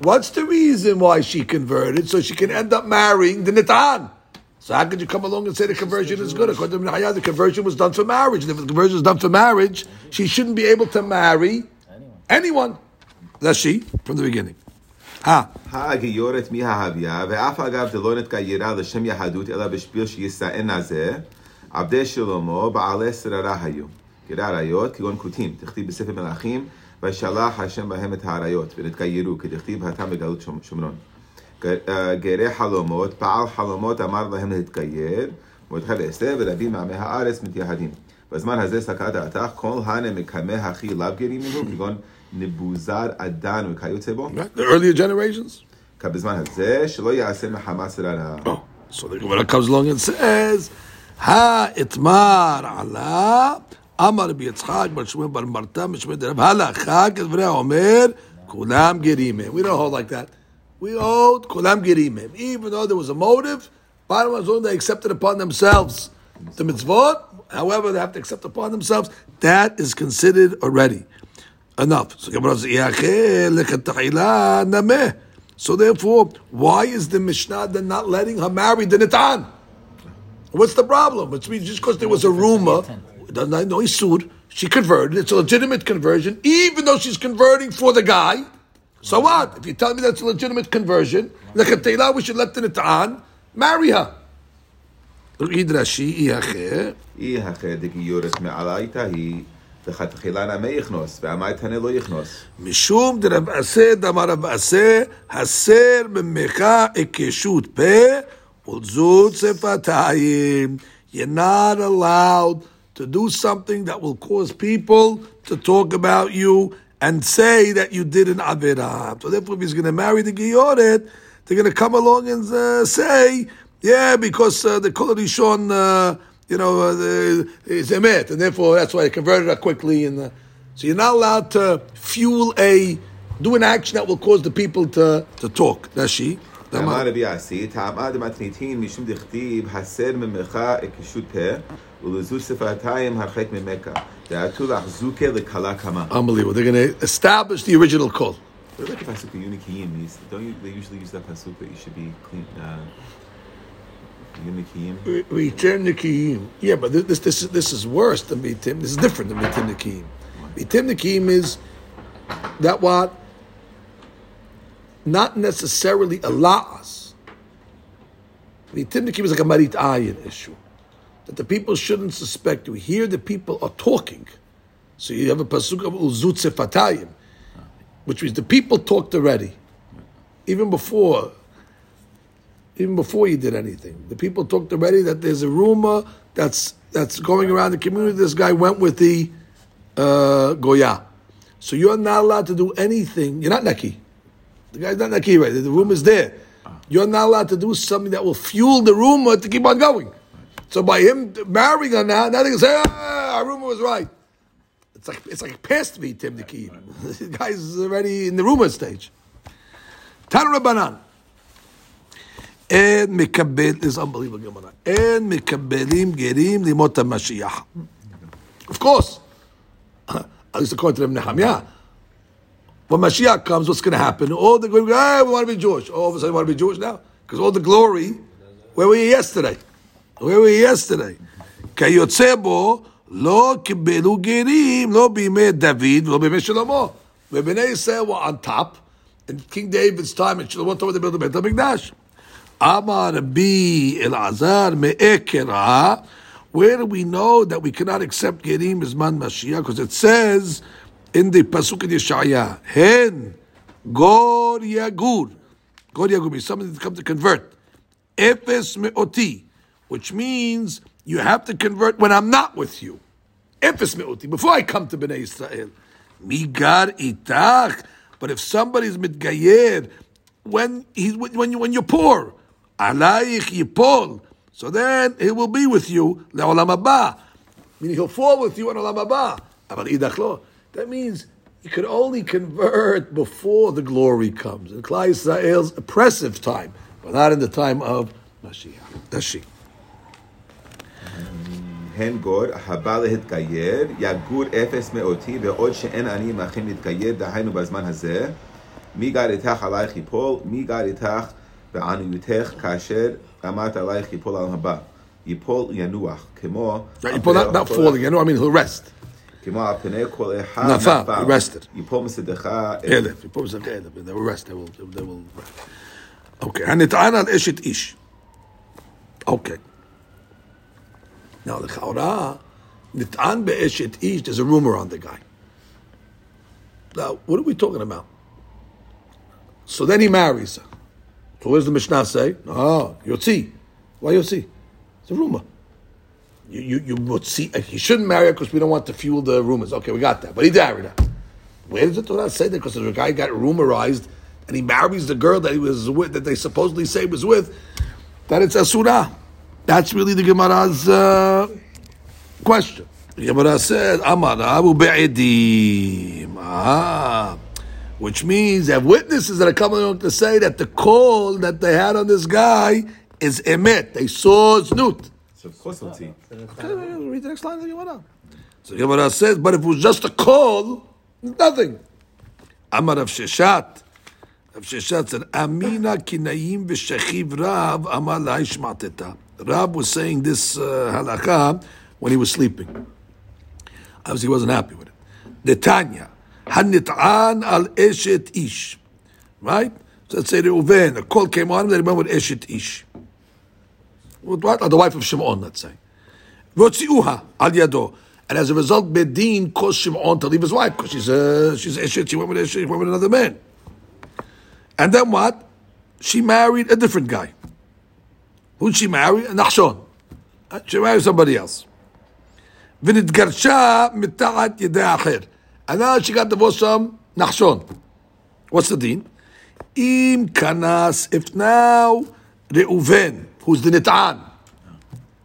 What's the reason why she converted? So she can end up marrying the Nitan. So how could you come along and say the conversion is good? According to Minhaya, the conversion was done for marriage. And if the conversion is done for marriage, she shouldn't be able to marry anyone. That's she from the beginning. הגיורת מההביה, ואף אגב דלא נתגיירה לשם יהדות, אלא בשביל שישאן הזה, עבדי שלמה, בעלי שררה היו. גרי עריות, כגון כותים, תכתיב בספר מלכים, וישלח השם בהם את האריות, ונתגיירו, כדכתיב התם בגלות שומ- שומרון. אה, גרי חלומות, בעל חלומות אמר להם להתגייר, מרדכי ואסתר ורבים מעמי הארץ מתייהדים. בזמן הזה סקת דעתך, כל הנה מקמי הכי לאו גרים ממנו, כגון Nevuzaradan Kayotebo. The earlier generations. Oh, so the Gemara comes along and says, Ha itmar ala אמר רבי יצחק בר שמואל בר מרתע משמואל דרב הלכה כדברי האומר כולם גרים הם. We don't hold like that. We hold כולם גרים הם. Even though there was a motive, bottom line is they accepted upon themselves the mitzvot. However, they have to accept upon themselves. That is considered already enough. So Gemara says, "Yacheh lekatayla nameh." So therefore, why is the Mishnah then not letting her marry the Nitan? What's the problem? Which means just because there was a rumor, doesn't know he's sued. She converted. It's a legitimate conversion, even though she's converting for the guy. So what? If you tell me that's a legitimate conversion, lekatayla, we should let the Nitan marry her. read Rashi, "Yacheh." אי הכי דגיורס מעלייתא היא משום דרב אסי דאמר רב אסי, הסר ממך עיקשות פה שפתיים. You're not allowed to do something that will cause people to talk about you and say that you did an Avirah. So therefore, if he's going to marry the Gioret, they're going to come along and uh, say, yeah, because uh, the Kol Rishon... Uh, you know, uh, the- is emet, and therefore that's why I converted her quickly. And uh, so you're not allowed to fuel a, do an action that will cause the people to, to talk. That's she. אמר רבי עשי, טעמה דמתניתין משום דכתיב, הסר ממך עיקשות פה, ולזוז שפתיים הרחק ממך. דעתו לך זוקה לכלה קמה. Unbelievable. They're going to establish the original call. What about the pasuk of Unikiyim? These- Don't you, they usually use that pasuk that you should be clean, uh, Unikiyim? we- We turn the kiyim. Yeah, but this, this this is worse than mitim. This is different than mitim the kiyim. Mitim the kiyim is that what not necessarily allows. Mitim the kiyim is like a marit ayin issue that the people shouldn't suspect you. Here, the people are talking, so you have a pasuk of uzut sefatayim, which means the people talked already, even before even before you did anything. The people talked already that there's a rumor that's that's going around the community. This guy went with the uh, goya, so you're not allowed to do anything. You're not neki. The guy's not neki, right? The rumor's there. You're not allowed to do something that will fuel the rumor to keep on going. So by him marrying her now, now they can say, ah, our rumor was right. It's like it's like past me, Tim Neki. the guy's already in the rumor stage. Tanu Rabbanan. אין מקבל, is unbelievable גמרא, אין מקבלים גרים לימות המשיח. Of course. At least according to them, Nehemiah. When Mashiach comes, what's going to happen? All the good, hey, we want to be Jewish. All of a sudden, we want to be Jewish now? Because all the glory, where were you yesterday? Where were you yesterday? כיוצא בו, לא קיבלו גרים, לא בימי דוד ולא בימי שלמה. ובני ישראל were on top, in King David's time, and Shlomo told them to build the Beit HaMikdash. Amar Me'ekera. Where do we know that we cannot accept gerim as man Mashiach? Because it says in the Pasuk in Yeshaya, Hen Gor Yagur. Gor Yagur means somebody that comes to convert. Efes Me'oti, which means you have to convert when I'm not with you. Efes Me'oti, before I come to Bnei Israel. Migar Itach. But if somebody's mitgayer, when he's when you when you're poor, Alaich yipol. So then he will be with you le'olam haba. Meaning he'll fall with you on olam haba. That means he could only convert before the glory comes. In Klal Yisrael's oppressive time, but not in the time of Mashiach. Rashi. הן גור, הבא להתגייר, יגור אפס מאותי, ועוד שאין אני עמכם להתגייר, דהיינו בזמן הזה, מי גר איתך עלייך יפול, מי גר איתך בעניותך, כאשר אמרת עלייך יפול על הבא. יפול ינוח, כמו... Right, not, not falling, you know, I mean, he'll rest. כמו על פני כל אחד נפל, rested. יפול משדך אלף, you put them אלף, they will rest, they will, they will rest. Okay, הנטען על אשת איש. Okay. Now, לכאורה, נטען באשת איש, there's a rumor on the guy. Now, what are we talking about? So then he marries her. So what does the Mishnah say? Ah, Yotzi. Why Yotzi? It's a rumor. You, you, you would see, he shouldn't marry her because we don't want to fuel the rumors. Okay, we got that. But he married her. Where does the Torah say that? Because the guy got rumorized and he marries the girl that he was with, that they supposedly say was with, that it's Asura. That's really the Gemara's uh, question. The Gemara says, Amar Abu Be'edim. Ah. Which means they have witnesses that are coming along to say that the call that they had on this guy is emet. They saw znut. So of course see. Okay, read the next line of the Gemara. So Gemara says, but if it was just a call, nothing. Amar Rav Sheshet. Rav Sheshet said, Amina kinayim v'shechiv Rav amar la'ish mateta. Rav was saying this uh, halakha when he was sleeping. Obviously, he wasn't happy with it. The Tanya, hanit'an al eshet ish. Right? So let's say Reuven, a call came on him, they remember eshet ish. With what? Or the wife of Shimon, let's say. Votziuha al yado. And as a result, Bedin caused Shimon to leave his wife because she's a she's a eshet. She went with eshet, she went with another man. And then what? She married a different guy. Who'd she marry? Nachshon. Uh, She married somebody else. ונתגרשה מתחת ידי האחר. And now she got divorced from Nachshon. What's the deen? Im Kanas, if now Reuven, who's the Nit'an,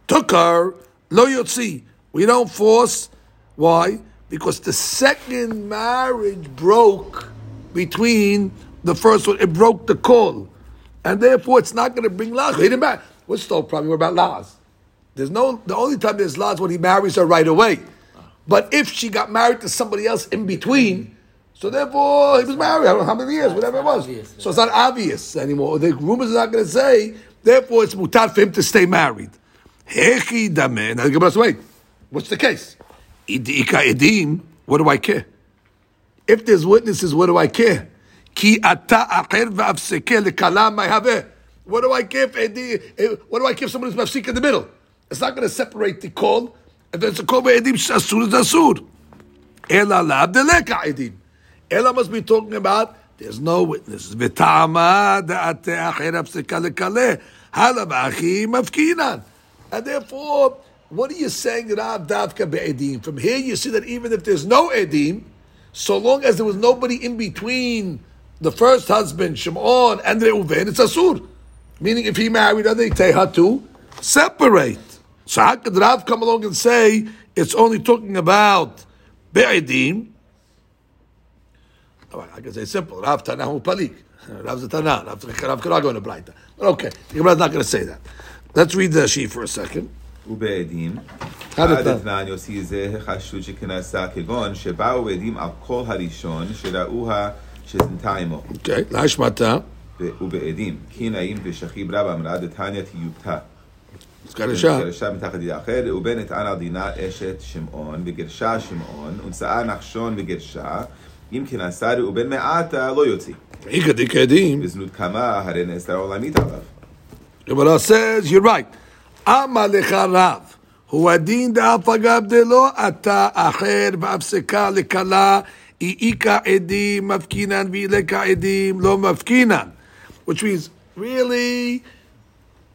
took her, lo yotzi. We don't force. Why? Because the second marriage broke between the first one. It broke the call. And therefore, it's not going to bring Laz. He didn't marry. What's the problem? We're about Laz. There's no, the only time there's Laz when he marries her right away. But if she got married to somebody else in between, so therefore he was married, I don't know how many years, whatever it was. So it's not obvious anymore. The rumors are not going to say, therefore it's mutar for him to stay married. Hechi. Now Gemara says, wait, what's the case? Idika edim, what do I care? If there's witnesses, what do I care? Ki ata acher v'afseke lekala ma'haveh. What do I care if edi, eh, what do I care if someone is mafsik in the middle? It's not going to separate the call. If there's a call by edim, asur is asur. Ela lab deleka edim. Ela must be talking about there's no witnesses. V'tama da'ate acher v'afseke lekale. Halabachi mafkinan. And therefore, what are you saying, Rav Davka be'edim? From here you see that even if there's no edim, so long as there was nobody in between the first husband, Shimon, and Reuven, it's asur. Meaning if he married her, they take her to separate. So how could Rav come along and say it's only talking about be'edim? All right, I can say simple. Rav Tanahu Palik. Rav's a Tanah. Rav Rav could argue in a Braita. But okay, the Gemara's not going to say that. Let's read the sheet for a second. ובעדים, עד עד אתנן. אתנן יוציא זה החשוד שכנסה כגון שבאו עדים על כל הראשון שראוה שזנתה עמו. Okay, להשמטה. ו- ובעדים, כי נעים ושכיב רב אמרה דתניא תיובתא. אז כאן אישה. גרשה מתחת ידי אחר, ראובן נטען על דינה אשת שמעון, וגרשה שמעון, ונשאה נחשון וגרשה, אם כי נשא ראובן מעטה לא יוציא. איכא דקדים. וזנות כמה, הרי נאסרה עולמית עליו. Gemara says, you're right. Ama lecha Rav. הוא הדין דאף אגב דלא אתה אחר והפסקה לכלה איכה עדים מפקינן ואילכה עדים לא מפקינן. Which means, really,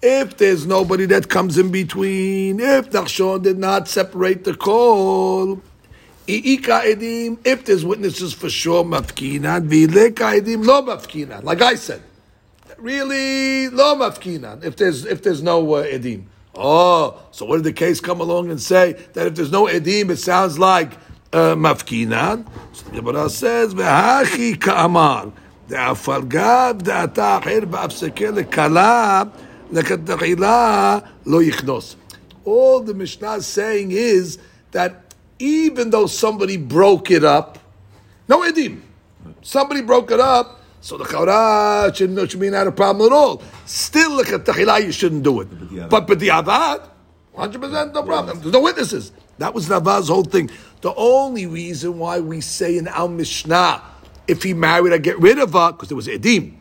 if there's nobody that comes in between, if Nachshon did not separate the call, I'ika edim, if there's witnesses for sure, mafkinan, v'ileka edim, lo mafkinan. Like I said, really, lo mafkinan, if there's, if there's no uh, edim. Oh, so what did the case come along and say that if there's no edim, it sounds like uh, mafkinan? So the Gemara says, v'hachi ka'amar, דאף גב דעתה אחר בהפסקה לכלה, lo yichnos. All the Mishnah is saying is that even though somebody broke it up, no edim, somebody broke it up, so the chaura shouldn't mean be not a problem at all. Still, lekatachila you shouldn't do it. But but the avad, hundred percent no problem. There's no witnesses. That was Navaz's whole thing. The only reason why we say in our Mishnah, if he married, I get rid of her because there was edim.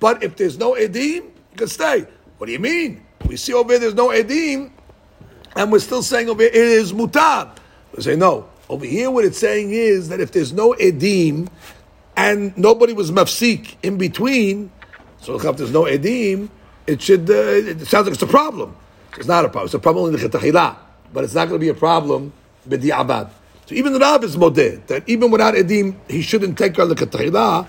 But if there's no edim, you can stay. What do you mean? We see over here there's no edim, and we're still saying over here it is mutab. We say no. Over here, what it's saying is that if there's no edim and nobody was mafsik in between, so if there's no edim, it should. Uh, it sounds like it's a problem. It's not a problem. It's a problem only in the chetahila, but it's not going to be a problem with the abad. So even the Rav is modeh that even without edim, he shouldn't take her the chetahila.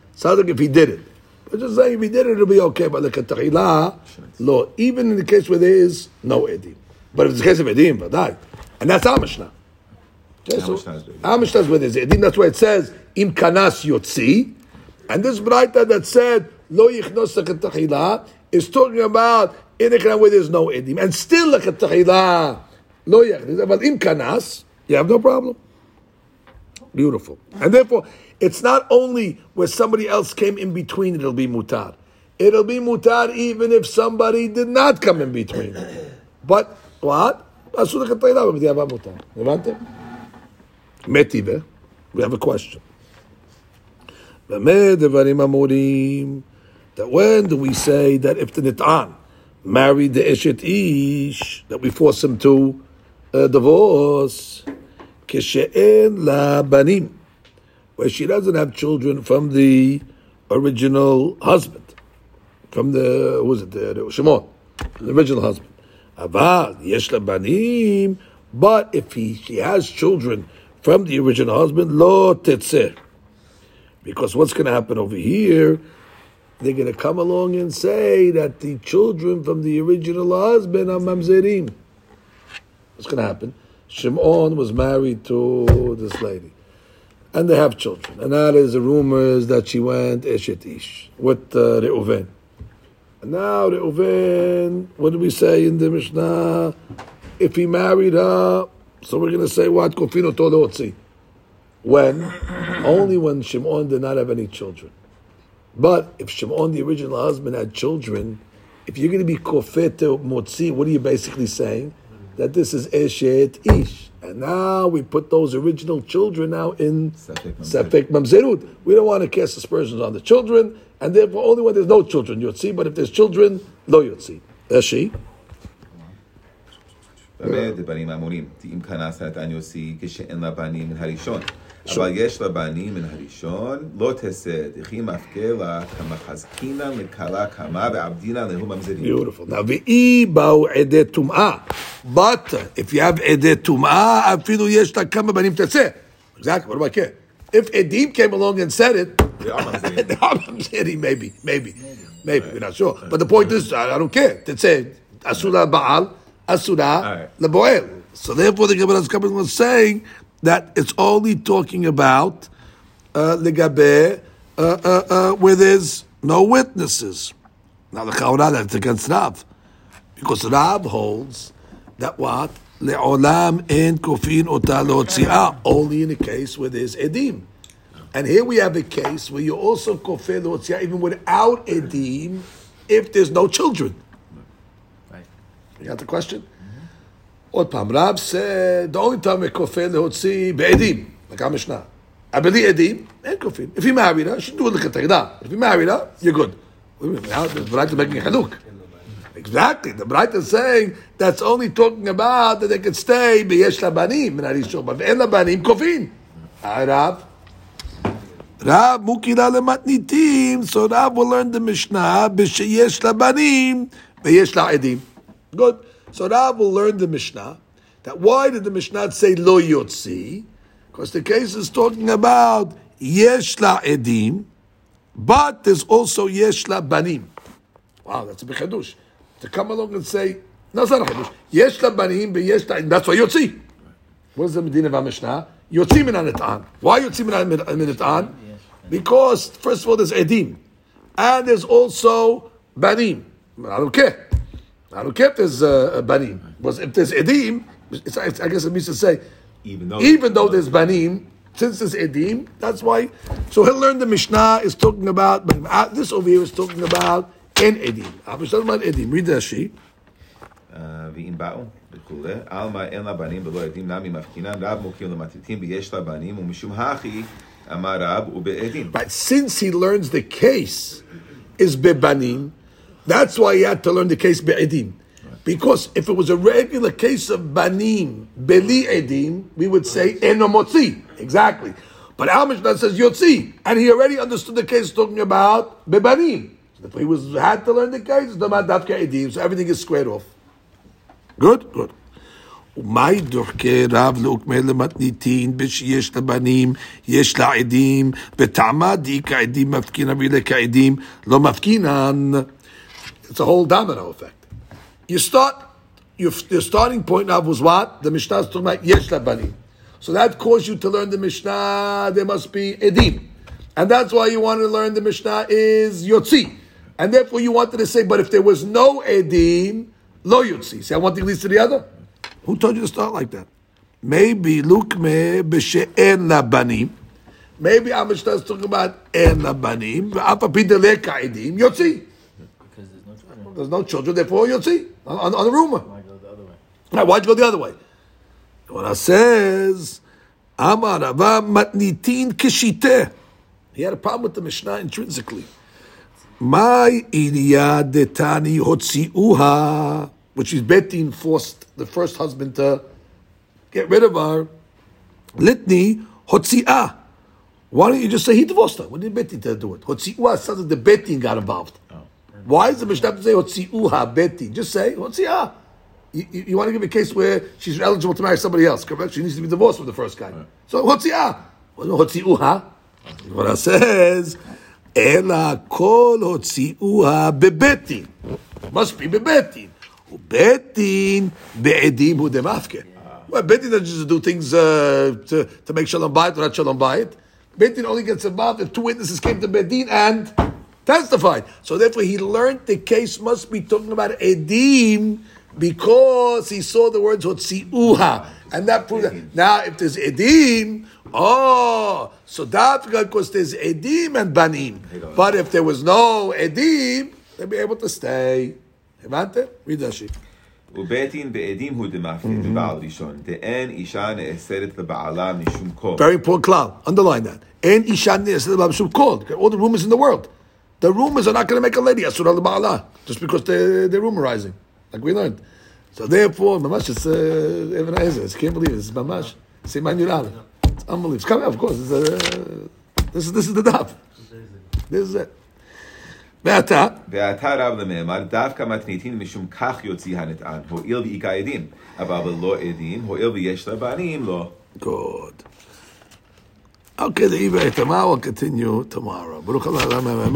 Sounds like if he did it. But just saying if he did it, it'll be okay. But the katahila, lo. Even in the case where there is no edim. But if it's the case of edim, vadai. And that's our Mishnah. Okay, so our Mishnah is where there's edim. That's why it says im kanas yotzi. And this Braita that said lo yichnos the katahila is talking about in a where there's no edim. And still the katahila lo yichnos. But im kanas, you have no problem. Beautiful. And therefore, it's not only where somebody else came in between, it'll be mutar. It'll be mutar even if somebody did not come in between. But what? אסור לכתחילה בדיעבד מותר. הבנתם? מטיבה, we have a question. במה דברים אמורים? That when do we say that if the nit'an married the eshet ish, that we force him to uh, divorce? כשאין לה בנים, where she doesn't have children from the original husband, from the who was it the, Shimon, the original husband. Aval yesh banim, but if he she has children from the original husband, lo tetzeh. Because what's going to happen over here? They're going to come along and say that the children from the original husband are mamzerim. What's going to happen? Shimon was married to this lady and they have children. And now there's the rumors that she went eshet ish with uh, Reuven. And now Reuven, what do we say in the Mishnah? If he married her, so we're going to say what kofino tolotzi. When only when Shimon did not have any children. But if Shimon, the original husband, had children, if you're going to be kofet motzi, what are you basically saying? That this is eshet ish. And now we put those original children now in Safek mamzerut. Safek Mamzerut. We don't want to cast aspersions on the children, and therefore only when there's no children yotzi, but if there's children, lo yotzi. That's she. במה דברים אמורים? אם כנס נתן יוסי כשאין לה בנים מן הראשון. אבל יש לה בנים מן הראשון, לא תסה, דכי מפקה לה כמחזקינא לכלה כמה ועבדינא להו ממזרים. Beautiful. Now, ve'i ba'u ede tum'ah. But if you have ede tum'ah, afilu yesh la kama banim tetzeh. Exactly. What do I care? If Edim came along and said it, They are ממזרים. they are mamzeri, maybe, maybe, maybe. We're not sure. But the point is, I, I don't care. Tetzeh, asura ba'al, asura right. leboel. So therefore, the Gemara is coming was saying that it's only talking about uh, legabe uh, uh, uh, where there's no witnesses. Now the Chaura that's against Rav, because Rav holds that what leolam en kofin ota leotziah only in a case where there's edim, and here we have a case where you also kofir leotziah even without edim if there's no children. Right. You got the question? עוד פעם, רב said, the only time we כופר להוציא בעדים, like המשנה. אבל בלי עדים, אין כופין. If you married her, she do it לכתחילה. If you married her, you're good. Wait a minute, Now the Braita is making a haluk. Exactly. The Braita is saying that's only talking about that they can stay ביש לבנים מן הראשון, but ואין לבנים כופין. הרב, רב מוקילה למתניתים, so רב will learn the משנה בשיש לבנים ויש לה עדים. Good. So Rav will learn the Mishnah. That why did the Mishnah say lo yotzi? Because the case is talking about yesh la edim, but there's also yesh la banim. Wow, that's a big hadush. To come along and say, no, it's not a hadush. Yesh la banim, but yesh la, that's why yotzi. What is the Medina of Mishnah? Yotzi min hanitan. Why yotzi min hanitan? Because first of all, there's edim, and there's also banim. I don't care. I don't care if there's uh, banim. Because if there's edim, it's, it's, I guess it means to say, Even though, even though there's banim, since there's edim, that's why. So he'll learn the Mishnah is talking about, but uh, this over here is talking about en edim. I'm talking about edim. Read that sheet. אה, ואם באו וכולי, עלמא אין לה בנים ולא עדים נמי מפקינן, רב מוקים למתיתים ויש לה בנים, ומשום הכי אמר רב ובעדים. But since he learns the case is bebanim, that's why he had to learn the case be'edim. Because if it was a regular case of banim, beli edim, we would say enomotzi. Exactly. But our Mishnah says yotzi, and he already understood the case talking about bebanim. So if he was had to learn the case, it's not dafka edim, so everything is squared off. Good, good. ומאי דורכי רב לעוקמי למתניתין בשיש לבנים, יש לה עדים, בטעמה די כעדים מפקין אבילה כעדים, לא מפקינן. It's a whole domino effect. You start, your, your starting point now was what? The Mishnah is talking about yesh labanim. So that caused you to learn the Mishnah, there must be edim. And that's why you wanted to learn the Mishnah is yotzi. And therefore you wanted to say, but if there was no edim, lo yotzi. See, one thing leads to the other. Who told you to start like that? Maybe lukme b'she'en labanim. Maybe Mishnah is talking about en labanim. V'afa pidele ka'idim yotzi. There's no children. There's no children, therefore yotzi on, on, on the rumor. Why go the other way? Now, why'd you go the other way? When I says, Amar matnitin kishiteh. He had a problem with the Mishnah intrinsically. My ilia detani hotziuha, which is Betin forced the first husband to get rid of her. Litni hotziah. Why don't you just say he divorced her? What did Betin to do it? Hotziuha sounds like the Betin got involved. Why is the Mishnah to say hotziuha Betin? Just say hotziah. You, you, you want to give a case where she's eligible to marry somebody else, correct? She needs to be divorced from the first guy. So hotziah. Well, no, hotziuha. What it says, Ela kol hotziuha bebetin. Must be bebetin. Betin be'edim hu demafke. Well, Betin doesn't just do things uh, to, to make shalom bayit or not shalom bayit. Betin only gets involved if two witnesses came to Bedin and testified. So therefore, he learned the case must be talking about edim because he saw the words hotziuha, and that proves that. Now, if there's edim, oh, so that's because there's edim and banim. But if there was no edim, they'd be able to stay. הבנתם? read Rashi. ובית בעדים הוא דמפקין בבעל ראשון, דאין אישה נאסרת לבעלה משום כל. Very important cloud. Underline that. And Ishan Shum called. All the rumors in the world. The rumors are not going to make a lady Asura al Ba'ala just because they're, they're rumorizing, like we learned. So therefore, Mamash, it's uh, Even Ezer. I can't believe it. It's Mamash. Siman Yural. It's unbelievable. It's coming up, of course. It's, uh, this, is, this is the daf. This is it. ועתה, ועתה רב למאמר, דווקא מתניתין משום כך יוציא הנטען, הואיל ואיכה עדים, אבל בלא עדים, הואיל ויש לה בנים, לא. good. Okay, the Iber tomorrow will continue tomorrow. Baruch Allah, Amen.